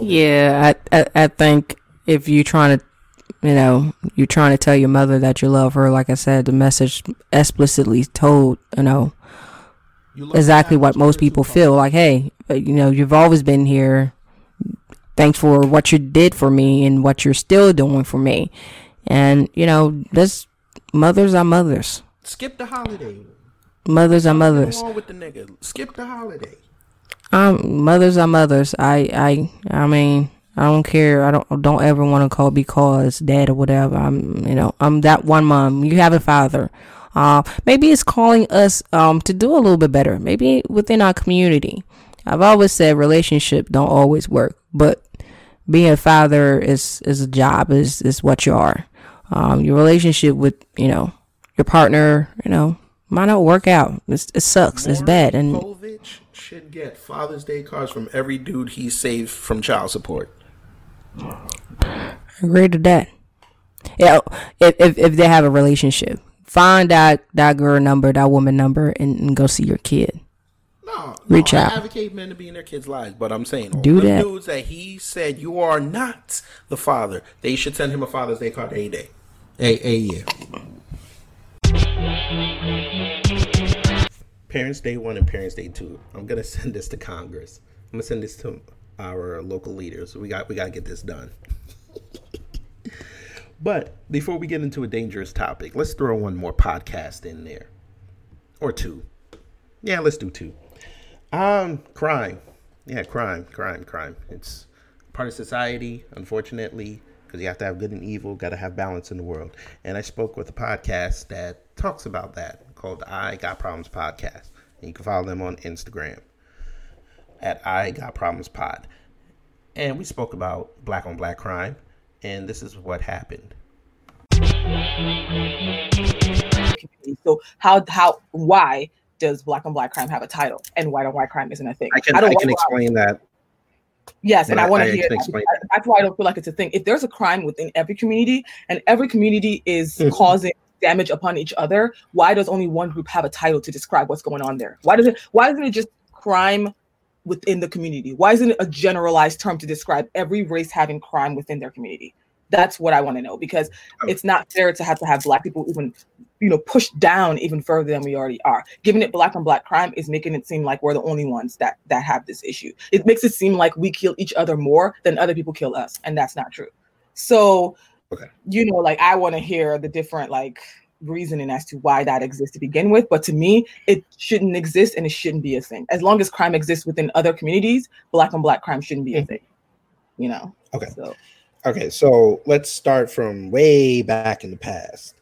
yeah, I, I I think if you're trying to you know, you're trying to tell your mother that you love her. Like I said, the message explicitly told, you know, exactly what most people feel. Like, hey, uh, you know, you've always been here. Thanks for what you did for me and what you're still doing for me. And, you know, this mothers are mothers. Skip the holiday. Mothers are mothers. with the nigga. Skip the holiday. Um, mothers are mothers. I, I, I mean, I don't care. I don't don't ever want to call be called as dad or whatever. I'm you know I'm that one mom. You have a father. Uh, maybe it's calling us um to do a little bit better. Maybe within our community. I've always said relationship don't always work, but being a father is is a job. is is what you are. Um, your relationship with you know your partner, you know, might not work out. It's, it sucks. More it's bad. And Povich should get Father's Day cards from every dude he saved from child support. Agree to that. Yeah, if, if if they have a relationship, find that that girl number, that woman number, and, and go see your kid. No, reach no, out. I advocate men to be in their kids' lives, but I'm saying do that. Dudes that he said you are not the father, they should send him a Father's Day card a day, a a year. Parents Day one and Parents Day two. I'm gonna send this to Congress. I'm gonna send this to our local leaders. We got we got to get this done. but before we get into a dangerous topic, let's throw one more podcast in there, or two. Yeah, let's do two. Um, crime. Yeah, crime, crime, crime. It's part of society, unfortunately, because you have to have good and evil, got to have balance in the world. And I spoke with a podcast that talks about that called I Got Problems Podcast. And you can follow them on Instagram at I Got Problems Pod. And we spoke about black on black crime, and this is what happened. So how how why does black on black crime have a title and white on white crime isn't a thing? I can I, I can explain that. Yes, and I, I want to hear that. That's why I don't feel like it's a thing. If there's a crime within every community and every community is mm-hmm. causing damage upon each other, why does only one group have a title to describe what's going on there? Why does it why isn't it just crime within the community? Why isn't it a generalized term to describe every race having crime within their community? That's what I want to know because it's not fair to have to have black people even, you know, pushed down even further than we already are. Giving it black on black crime is making it seem like we're the only ones that that have this issue. It makes it seem like we kill each other more than other people kill us, and that's not true. So, okay. you know, like I want to hear the different like reasoning as to why that exists to begin with. But to me, it shouldn't exist and it shouldn't be a thing. As long as crime exists within other communities, black on black crime shouldn't be a mm-hmm. thing. You know. Okay. So. Okay, so let's start from way back in the past.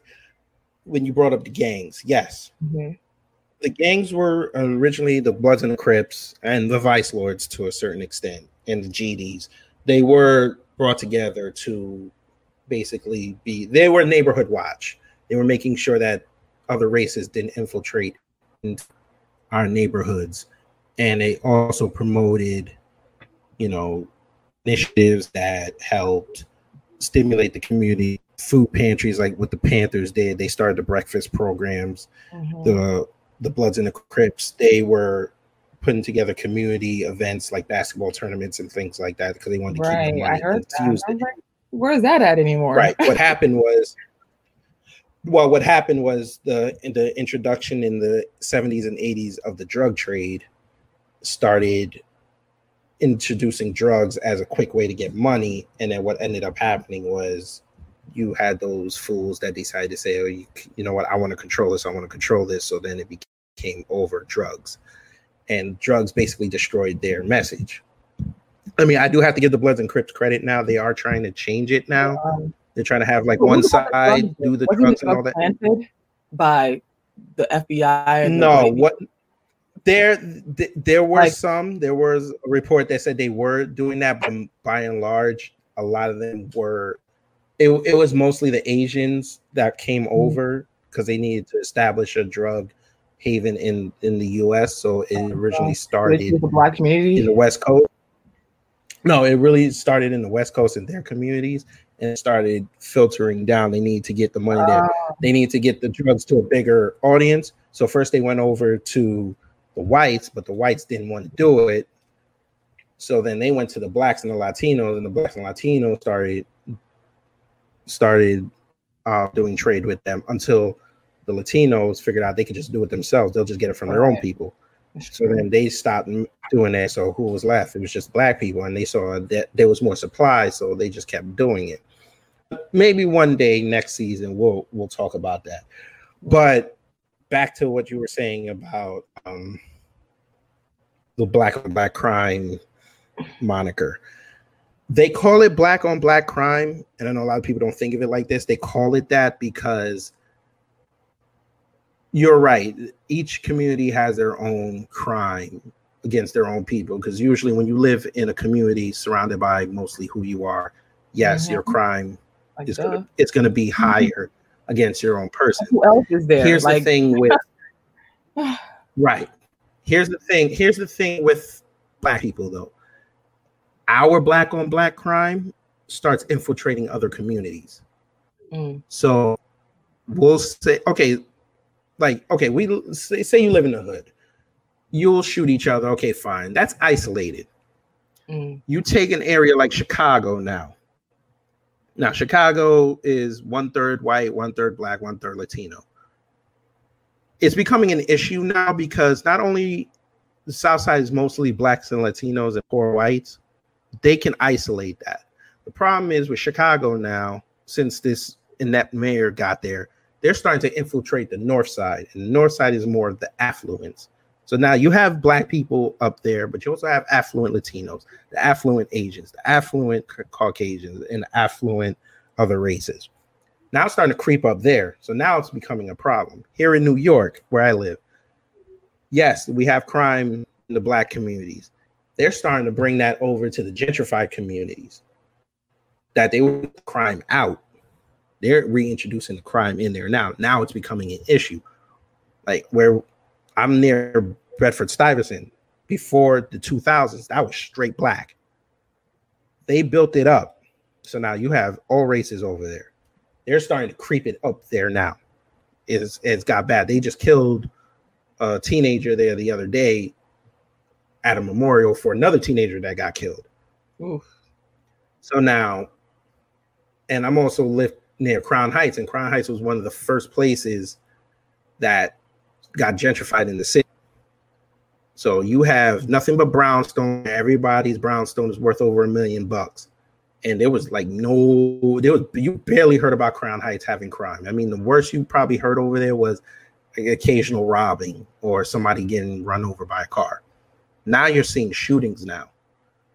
When you brought up the gangs, yes. Mm-hmm. The gangs were originally the Bloods and the Crips and the Vice Lords to a certain extent, and the GDs. They were brought together to basically be, they were neighborhood watch they were making sure that other races didn't infiltrate our neighborhoods. And they also promoted, you know, initiatives that helped stimulate the community. Food pantries, like what the Panthers did, they started the breakfast programs. Mm-hmm. The the Bloods and the Crips, they were putting together community events like basketball tournaments and things like that because they wanted to right. keep the money I heard that. Like, Where's that at anymore? Right. What happened was well, what happened was the in the introduction in the 70s and 80s of the drug trade started introducing drugs as a quick way to get money, and then what ended up happening was you had those fools that decided to say, "Oh, you, you know what? I want to control this. I want to control this." So then it became over drugs, and drugs basically destroyed their message. I mean, I do have to give the Bloods and Crips credit now. They are trying to change it now. Um, they're trying to have like one side do the drugs and all that. By the FBI. no, what There, th- there were like, some. There was a report that said they were doing that, but by and large, a lot of them were. It, it was mostly the Asians that came mm-hmm. over because they needed to establish a drug haven in in the U.S. So it oh, originally started in the black community in the West Coast. No, it really started in the West Coast in their communities and started filtering down. They need to get the money there. Ah. They need to get the drugs to a bigger audience. So first they went over to the whites, but the whites didn't want to do it. So then they went to the blacks and the Latinos, and the blacks and Latinos started started uh, doing trade with them until the Latinos figured out they could just do it themselves. They'll just get it from their own people. So then they stopped doing that. So who was left? It was just black people, and they saw that there was more supply, so they just kept doing it. Maybe one day next season we'll we'll talk about that. But back to what you were saying about um, the black on black crime moniker. They call it black on black crime, and I know a lot of people don't think of it like this. They call it that because you're right. Each community has their own crime against their own people because usually when you live in a community surrounded by mostly who you are, yes, mm-hmm. your crime like is gonna, it's going to be mm-hmm. higher mm-hmm. against your own person. Who else is there? Here's like- the thing with right. Here's the thing. Here's the thing with black people though. Our black on black crime starts infiltrating other communities. Mm. So we'll say, okay, like okay, we say, say you live in the hood, you'll shoot each other. Okay, fine, that's isolated. Mm. You take an area like Chicago now. Now, Chicago is one third white, one third black, one third Latino. It's becoming an issue now because not only the South Side is mostly blacks and Latinos and poor whites, they can isolate that. The problem is with Chicago now, since this inept mayor got there, they're starting to infiltrate the north side, and the north side is more of the affluence. So now you have black people up there, but you also have affluent Latinos, the affluent Asians, the affluent Caucasians, and affluent other races. Now it's starting to creep up there. So now it's becoming a problem. Here in New York, where I live, yes, we have crime in the black communities. They're starting to bring that over to the gentrified communities. That they would crime out they're reintroducing the crime in there now. Now it's becoming an issue. Like where I'm near Bedford Stuyvesant before the 2000s, that was straight black. They built it up. So now you have all races over there. They're starting to creep it up there now. It's, it's got bad. They just killed a teenager there the other day at a memorial for another teenager that got killed. Oof. So now, and I'm also live near Crown Heights, and Crown Heights was one of the first places that got gentrified in the city. So you have nothing but brownstone. Everybody's brownstone is worth over a million bucks. And there was like no, there was you barely heard about Crown Heights having crime. I mean, the worst you probably heard over there was occasional robbing or somebody getting run over by a car. Now you're seeing shootings now.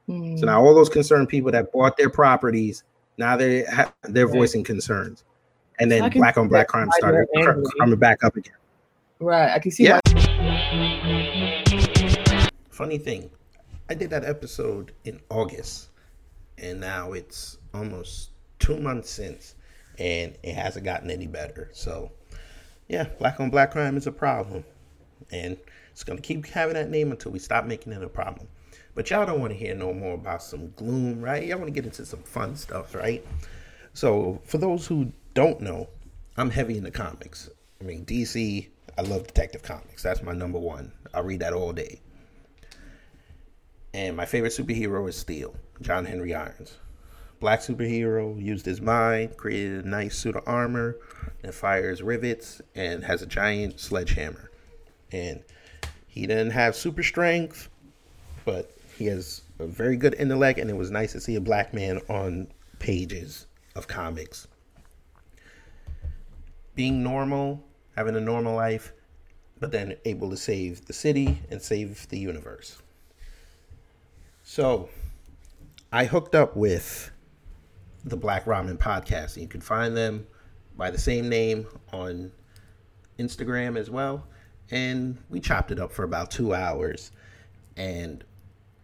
Mm. So now all those concerned people that bought their properties now they ha- they're right. voicing concerns, and then black on black crime started coming back up again. Right, I can see. Yeah. Funny thing, I did that episode in August, and now it's almost two months since, and it hasn't gotten any better. So, yeah, black on black crime is a problem, and it's gonna keep having that name until we stop making it a problem. But y'all don't want to hear no more about some gloom, right? Y'all want to get into some fun stuff, right? So, for those who don't know, I'm heavy in the comics. I mean, DC, I love Detective Comics. That's my number one. I read that all day. And my favorite superhero is Steel, John Henry Irons. Black superhero, used his mind, created a nice suit of armor, and fires rivets, and has a giant sledgehammer. And he didn't have super strength, but he has a very good intellect, and it was nice to see a black man on pages of comics. Being normal, having a normal life, but then able to save the city and save the universe. So, I hooked up with the Black Ramen podcast. You can find them by the same name on Instagram as well. and we chopped it up for about two hours. And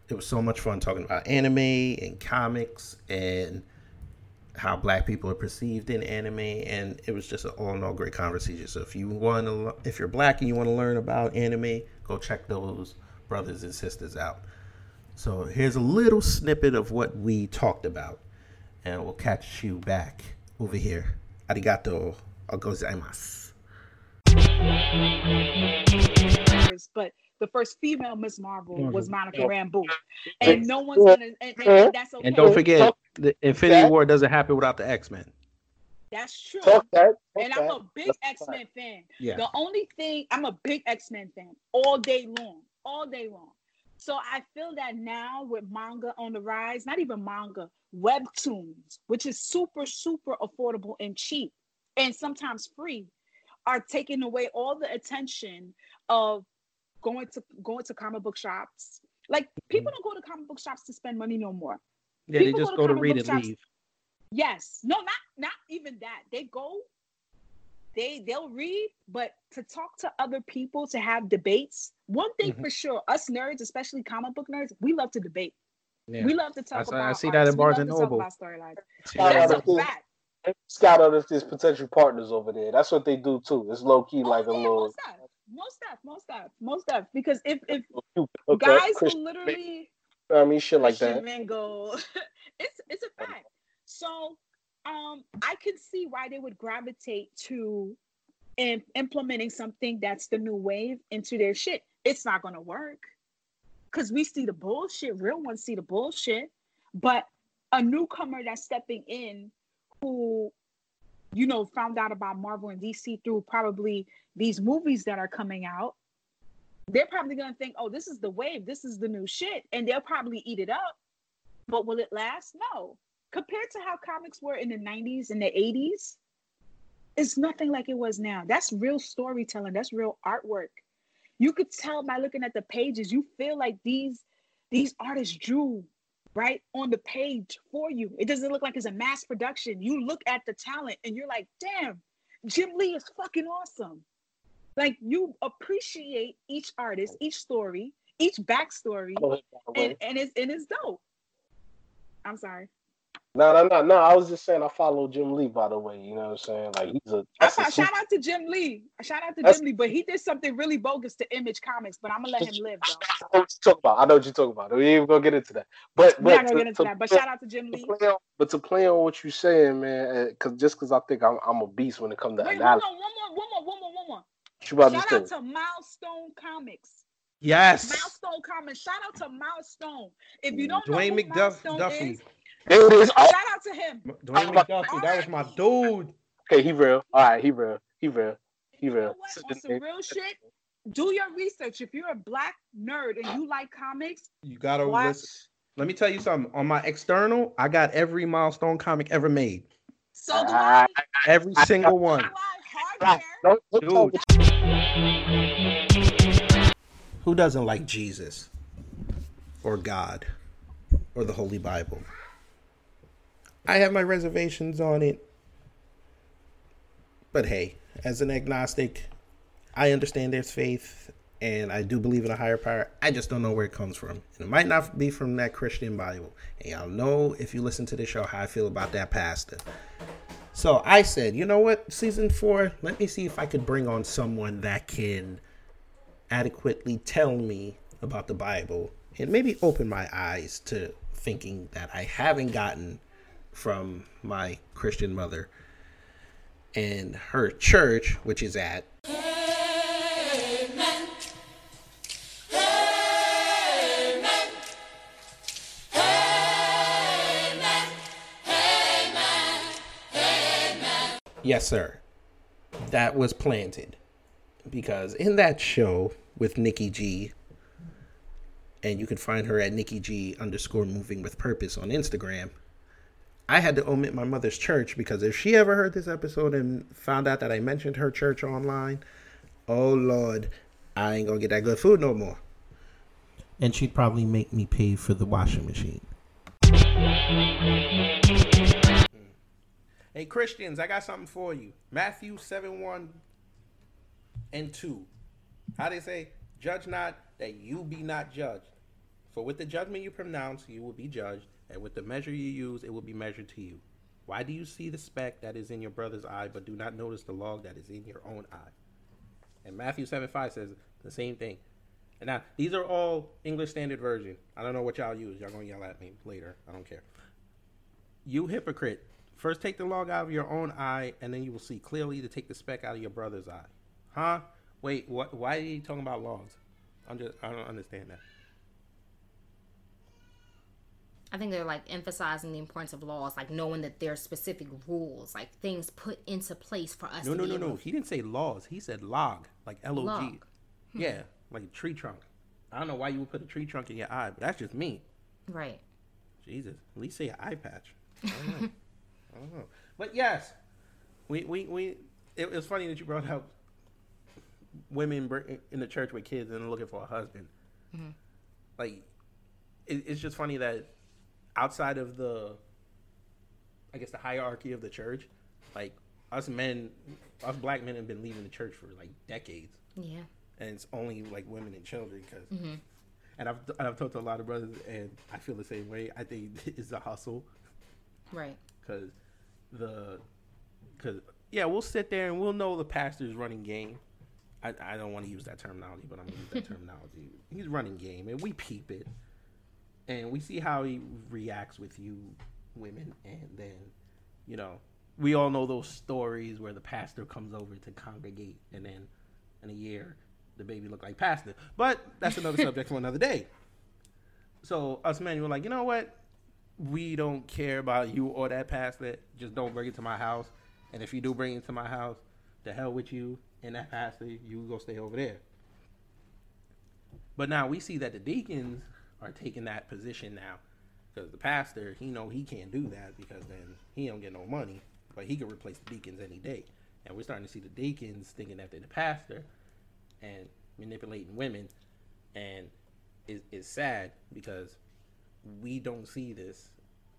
it was so much fun talking about anime and comics and how black people are perceived in anime and it was just an all in all great conversation so if you want to if you're black and you want to learn about anime go check those brothers and sisters out so here's a little snippet of what we talked about and we'll catch you back over here arigato gozaimasu but the first female Miss Marvel was Monica Rambeau, and no one's gonna. And, and that's okay. And don't forget, the Infinity War doesn't happen without the X Men. That's true. Talk that, talk and I'm a big X Men fan. Yeah. The only thing I'm a big X Men fan all day long, all day long. So I feel that now with manga on the rise, not even manga, webtoons, which is super super affordable and cheap, and sometimes free, are taking away all the attention of going to going to comic book shops. Like people mm. don't go to comic book shops to spend money no more. Yeah, they just go to go to read and shops- leave. Yes. No, not not even that. They go, they they'll read, but to talk to other people, to have debates. One thing Mhm. for sure, us nerds, especially comic book nerds, we love to debate. Yeah. We love to I talk see- about. I see that in arcs. Barnes and Noble. about storylines. Scout That's out a if there's- fact. Scout out if there's potential partners over there. That's what they do too. It's low key like a little. Most stuff, most stuff, most stuff, most stuff. Because if if Okay, guys Christian will literally I mean, shit like Christian that. Mingle. it's it's a fact. So um I can see why they would gravitate to in implementing something that's the new wave into their shit. It's not gonna work. Cause we see the bullshit, real ones see the bullshit. But a newcomer that's stepping in who you know found out about Marvel and DC through probably these movies that are coming out they're probably gonna think, oh, this is the wave, this is the new shit, and they'll probably eat it up. But will it last? No. Compared to how comics were in the 90s and the 80s, it's nothing like it was now. That's real storytelling, that's real artwork. You could tell by looking at the pages, you feel like these these artists drew right on the page for you. It doesn't look like it's a mass production. You look at the talent and you're like, damn, Jim Lee is fucking awesome like you appreciate each artist, each story, each backstory, and, and it's and it's dope. I'm sorry. No, no, no, no. I was just saying I follow Jim Lee, by the way. You know what I'm saying? Like he's a. I a shout out to Jim Lee. Shout out to Jim Lee, but he did something really bogus to Image Comics. But I'm gonna let him live though. I know what you talk about. I know what you're talking about. We ain't even gonna get into that. But We're but not gonna to- get into to- that. But shout out to Jim Lee. play on, but to play on what you're saying, man, eh, because just because I think I'm, I'm a beast when it comes to Wait, hold analysis. on, one more, one more, one more, one more. What you Shout out say? to Milestone Comics. Yes. Milestone Comics. Shout out to Milestone. If you mm, don't Dwayne know who McDuff- Milestone Duffy. is, There it is. Oh, shout out to him. Dwayne McDuffie, that was my dude. okay, he real. All right, he real. He real. He real. on some real shit, do your research. If you're a black nerd and you like comics, You gotta Watch. listen. Let me tell you something. On my external, I got every milestone comic ever made. so do ah, I. Every single one. Dude. Who doesn't like Jesus or God or the Holy Bible? I have my reservations on it. But hey, as an agnostic, I understand there's faith and I do believe in a higher power. I just don't know where it comes from. And it might not be from that Christian Bible. And y'all know if you listen to the show how I feel about that pastor. So I said, you know what, season four, let me see if I could bring on someone that can adequately tell me about the Bible and maybe open my eyes to thinking that I haven't gotten from my Christian mother and her church, which is at Yes, sir. That was planted. Because in that show with Nikki G, and you can find her at Nikki G underscore moving with purpose on Instagram, I had to omit my mother's church because if she ever heard this episode and found out that I mentioned her church online, oh Lord, I ain't gonna get that good food no more. And she'd probably make me pay for the washing machine. Hey Christians, I got something for you. Matthew 7 1 and 2. How they say, judge not that you be not judged. For with the judgment you pronounce, you will be judged, and with the measure you use, it will be measured to you. Why do you see the speck that is in your brother's eye, but do not notice the log that is in your own eye? And Matthew 7 5 says the same thing. And now, these are all English Standard Version. I don't know what y'all use. Y'all gonna yell at me later. I don't care. You hypocrite. First take the log out of your own eye, and then you will see clearly to take the speck out of your brother's eye. Huh? Wait, what? Why are you talking about logs? I'm just, I don't understand that. I think they're like emphasizing the importance of laws, like knowing that there are specific rules, like things put into place for us. No, no, no, no. He didn't say laws. He said log, like L O G. Hmm. Yeah, like a tree trunk. I don't know why you would put a tree trunk in your eye, but that's just me. Right. Jesus, at least say an eye patch. I don't know. I don't know. But yes, we we we. It, it was funny that you brought up women in the church with kids and looking for a husband. Mm-hmm. Like, it, it's just funny that outside of the, I guess the hierarchy of the church, like us men, us black men have been leaving the church for like decades. Yeah. And it's only like women and children because. Mm-hmm. And I've I've talked to a lot of brothers, and I feel the same way. I think it's a hustle, right? Because the, because yeah, we'll sit there and we'll know the pastor's running game. I, I don't want to use that terminology, but I'm gonna use that terminology. He's running game, and we peep it and we see how he reacts with you women and then you know we all know those stories where the pastor comes over to congregate and then in a year the baby look like pastor. But that's another subject for another day. So us men were like you know what? We don't care about you or that pastor. Just don't bring it to my house. And if you do bring it to my house the hell with you and that pastor you go stay over there. But now we see that the deacons are taking that position now. Because the pastor he know he can't do that because then he don't get no money but he can replace the deacons any day. And we're starting to see the deacons thinking that they're the pastor and manipulating women. And it's, it's sad because we don't see this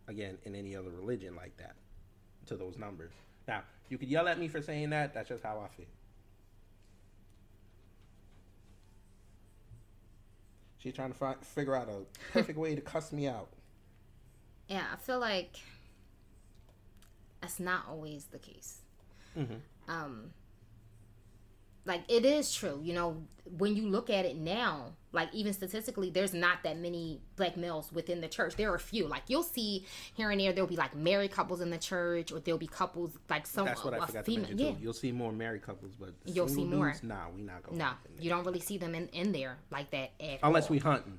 again in any other religion like that to those numbers. Now you could yell at me for saying that. That's just how i feel She's trying to fi- figure out a perfect way to cuss me out. Yeah, I feel like that's not always the case. Mm-hmm. Um, like it is true, you know, when you look at it now, like even statistically there's not that many black males within the church. There are a few. Like you'll see here and there there'll be like married couples in the church or there'll be couples like some that's what i forgot female, to mention yeah. too you'll see more married couples but you'll see more. dudes, nah we not going no you don't really see them in, in there like that unless all. we hunting.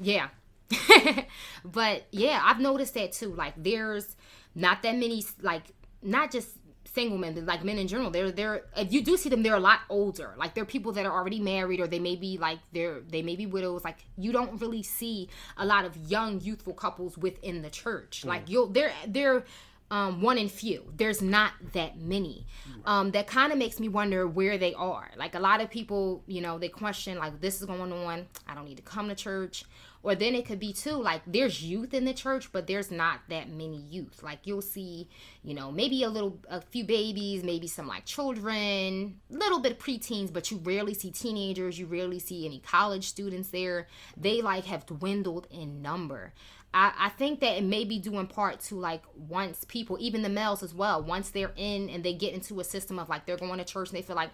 Yeah. But yeah i've noticed that too. Like there's not that many like not just single men, like men in general, they're they're if you do see them, they're a lot older. Like they're people that are already married, or they may be like they're they may be widows. Like you don't really see a lot of young youthful couples within the church. Mm. Like you'll they're they're um, one in few. There's not that many. Um, that kind of makes me wonder where they are. Like a lot of people, you know, they question like this is going on. I don't need to come to church. Or then it could be too like there's youth in the church, but there's not that many youth. Like you'll see, you know, maybe a little, a few babies, maybe some like children, little bit of preteens, but you rarely see teenagers. You rarely see any college students there. They like have dwindled in number. I, I think that it may be due in part to like once people, even the males as well, once they're in and they get into a system of like they're going to church and they feel like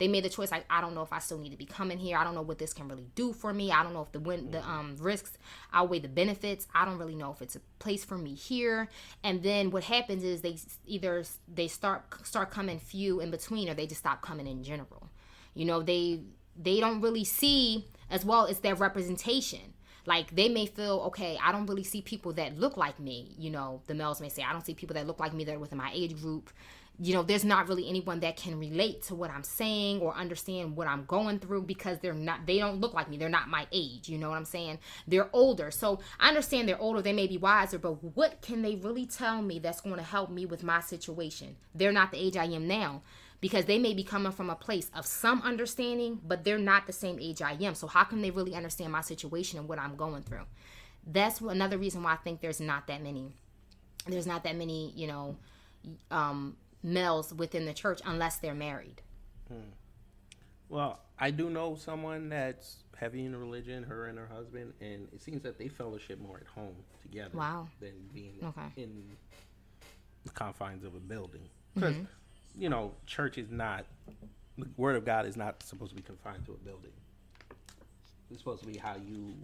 they made the choice like I don't know if I still need to be coming here. I don't know what this can really do for me. I don't know if the win the um risks outweigh the benefits. I don't really know if it's a place for me here. And then what happens is they either they start start coming few in between or they just stop coming in general. You know, they they don't really see as well as their representation like they may feel okay i don't really see people that look like me you know the males may say i don't see people that look like me that are within my age group you know, there's not really anyone that can relate to what I'm saying or understand what I'm going through because they're not, they don't look like me. They're not my age. You know what I'm saying? They're older. So I understand they're older. They may be wiser, but what can they really tell me that's going to help me with my situation? They're not the age I am now because they may be coming from a place of some understanding, but they're not the same age I am. So how can they really understand my situation and what I'm going through? That's another reason why I think there's not that many. There's not that many, you know, um, males within the church unless they're married. Hmm. Well, I do know someone that's heavy in religion, her and her husband, and it seems that they fellowship more at home together. Wow. Than being Okay. in the confines of a building. Because Mhm. You know, church is not the word of God is not supposed to be confined to a building. It's supposed to be how you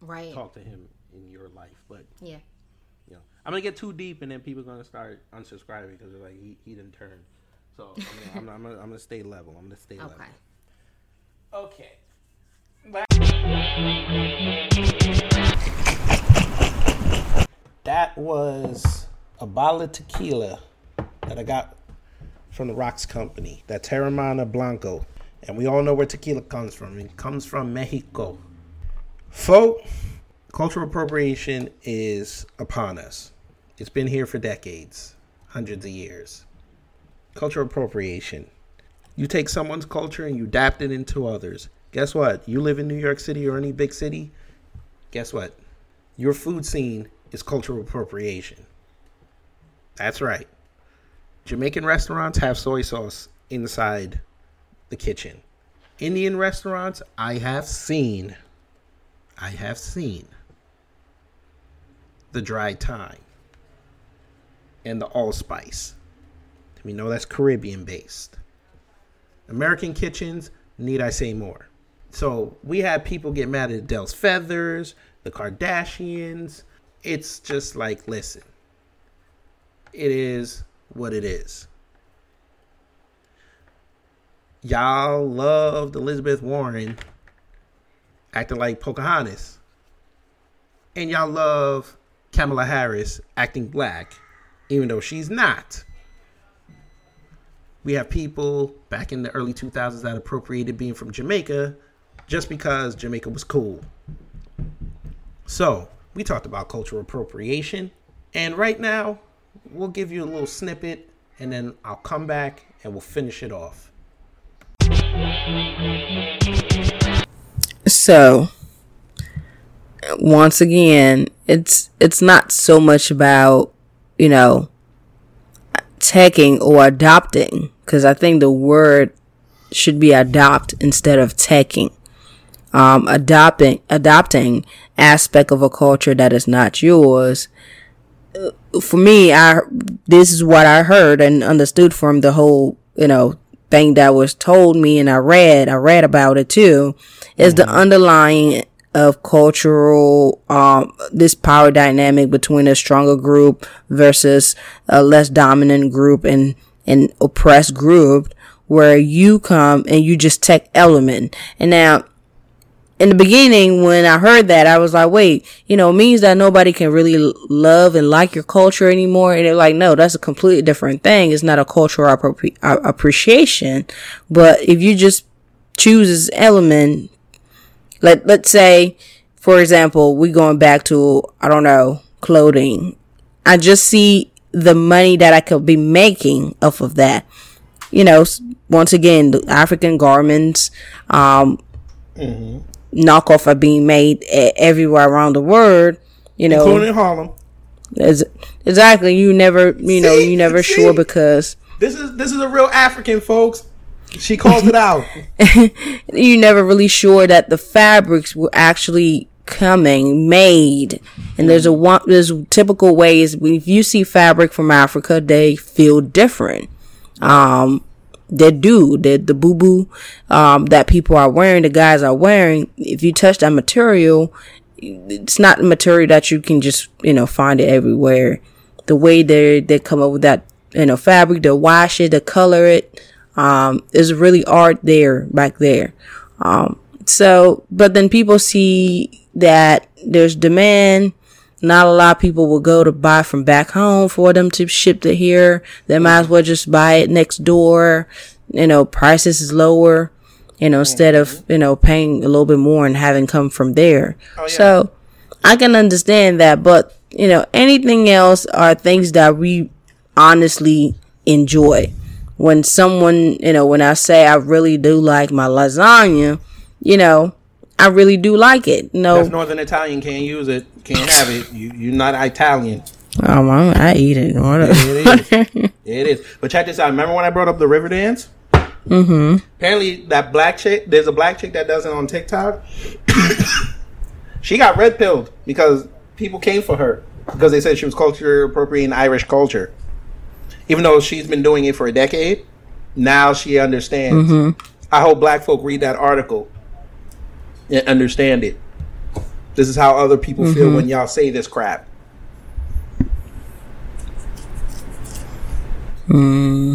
Right. talk to Him in your life. But Yeah. you know, I'm gonna get too deep, and then people are gonna start unsubscribing because they're like, he, he didn't turn. So I'm gonna, I'm, I'm, gonna, I'm gonna stay level. I'm gonna stay level. Okay. Okay. That was a bottle of tequila that I got from the Rocks Company. That's Terramana Blanco. And we all know where tequila comes from. It comes from Mexico. Folk, cultural appropriation is upon us. It's been here for decades, hundreds of years. Cultural appropriation. You take someone's culture and you adapt it into others. Guess what? You live in New York City or any big city. Guess what? Your food scene is cultural appropriation. That's right. Jamaican restaurants have soy sauce inside the kitchen. Indian restaurants, I have seen, I have seen the dried thyme and the allspice. We know that's Caribbean based. American kitchens, need I say more? So we had people get mad at Dell's Feathers, the Kardashians. It's just like, listen, it is what it is. Y'all loved Elizabeth Warren acting like Pocahontas. And y'all love Kamala Harris acting black, even though she's not. We have people back in the early 2000s that appropriated being from Jamaica just because Jamaica was cool. So, we talked about cultural appropriation. And right now, we'll give you a little snippet and then I'll come back and we'll finish it off. So once again, it's it's not so much about, you know, taking or adopting because I think the word should be adopt instead of taking. Um, adopting adopting aspect of a culture that is not yours. Uh, For me, I this is what I heard and understood from the whole you know thing that was told me and I read I read about it too is the underlying of cultural um this power dynamic between a stronger group versus a less dominant group and an oppressed group where you come and you just take element. And now in the beginning when I heard that, I was like, wait, you know, it means that nobody can really love and like your culture anymore. And they're like, no, that's a completely different thing. It's not a cultural appropri- appreciation. But if you just choose this element, let, let's say, for example, we going back to, I don't know, clothing. I just see the money that I could be making off of that. You know, once again, the African garments, um, knockoff are being made everywhere around the world. You know, Including in Harlem. Exactly. You never, you know, you never sure because This is this is a real African, folks. She calls it out. you never really sure that the fabrics were actually coming made and there's a one there's typical ways if you see fabric from africa they feel different um they do the the boubou um that people are wearing the guys are wearing if you touch that material it's not material that you can just you know find it everywhere. The way they they come up with that you know fabric they wash it they color it um there's really art there back there. Um so but then people see that there's demand not a lot of people will go to buy from back home for them to ship to here. They might as well just buy it next door. You know prices is lower you know instead of you know paying a little bit more and having come from there. Oh, so i can understand that but you know anything else are things that we honestly enjoy. When someone you know when i say i really do like my lasagna you know i really do like it. No. Northern Italian. Can't use it. Can't have it. You you're not Italian. Oh, I, I eat it it is. It is. But check this out. Remember when I brought up the river dance? Mm-hmm. Apparently, that black chick, there's a black chick that does it on TikTok. she got red pilled because people came for her because they said she was culture appropriating Irish culture. Even though she's been doing it for a decade, now she understands. Mm-hmm. I hope black folk read that article and understand it. This is how other people mm-hmm. feel when y'all say this crap. Mm.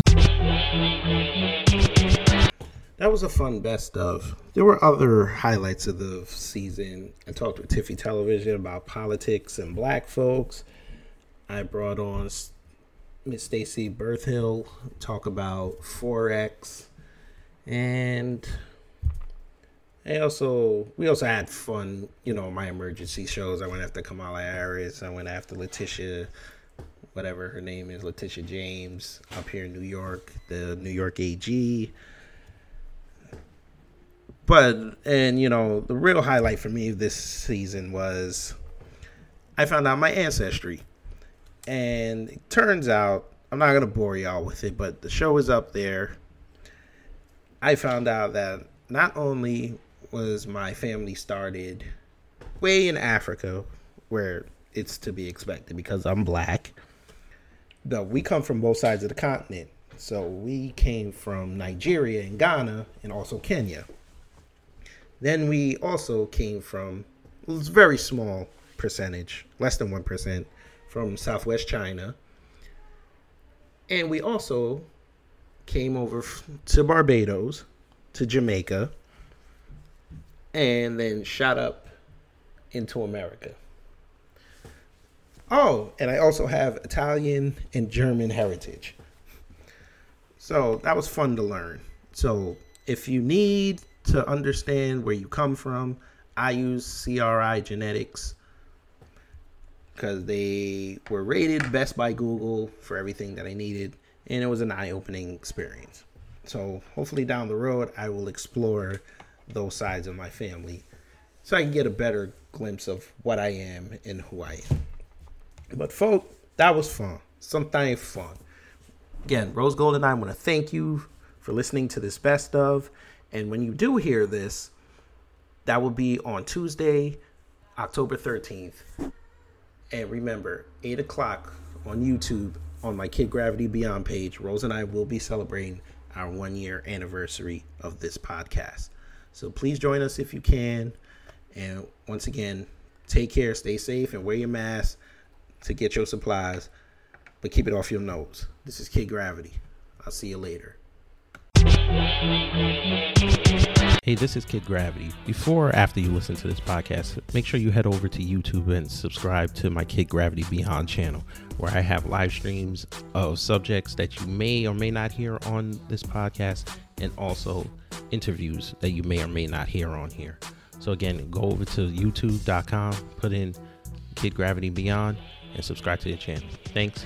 That was a fun best of. There were other highlights of the season. I talked with Tiffy Television about politics and black folks. I brought on Miss Stacy Berthill talk about forex, and I also we also had fun. You know, my emergency shows. I went after Kamala Harris. I went after Letitia whatever her name is, Letitia James, up here in New York, the New York AG. But and you know, the real highlight for me this season was I found out my ancestry. And it turns out, I'm not gonna bore y'all with it, but the show is up there. I found out that not only was my family started way in Africa, where it's to be expected because I'm black, no, we come from both sides of the continent. So we came from Nigeria and Ghana and also Kenya. Then we also came from a very small percentage, less than 1%, from Southwest China. And we also came over to Barbados, to Jamaica, and then shot up into America. Oh, and I also have Italian and German heritage. So that was fun to learn. So if you need to understand where you come from, I use CRI Genetics because they were rated best by Google for everything that I needed, and it was an eye opening experience. So hopefully down the road, I will explore those sides of my family so I can get a better glimpse of what I am and who I am. But folk, that was fun. Something fun. Again, Rose Gold and I want to thank you for listening to this best of. And when you do hear this, that will be on Tuesday, October 13th. And remember, 8 o'clock on YouTube on my Kid Gravity Beyond page, Rose and I will be celebrating our one year anniversary of this podcast. So please join us if you can. And once again, take care, stay safe, and wear your mask to get your supplies, but keep it off your nose. This is Kid Gravity. I'll see you later. Hey, this is Kid Gravity. Before or after you listen to this podcast, make sure you head over to YouTube and subscribe to my Kid Gravity Beyond channel, where I have live streams of subjects that you may or may not hear on this podcast, and also interviews that you may or may not hear on here. So, again, go over to youtube.com, put in Kid Gravity Beyond, and subscribe to the channel. Thanks.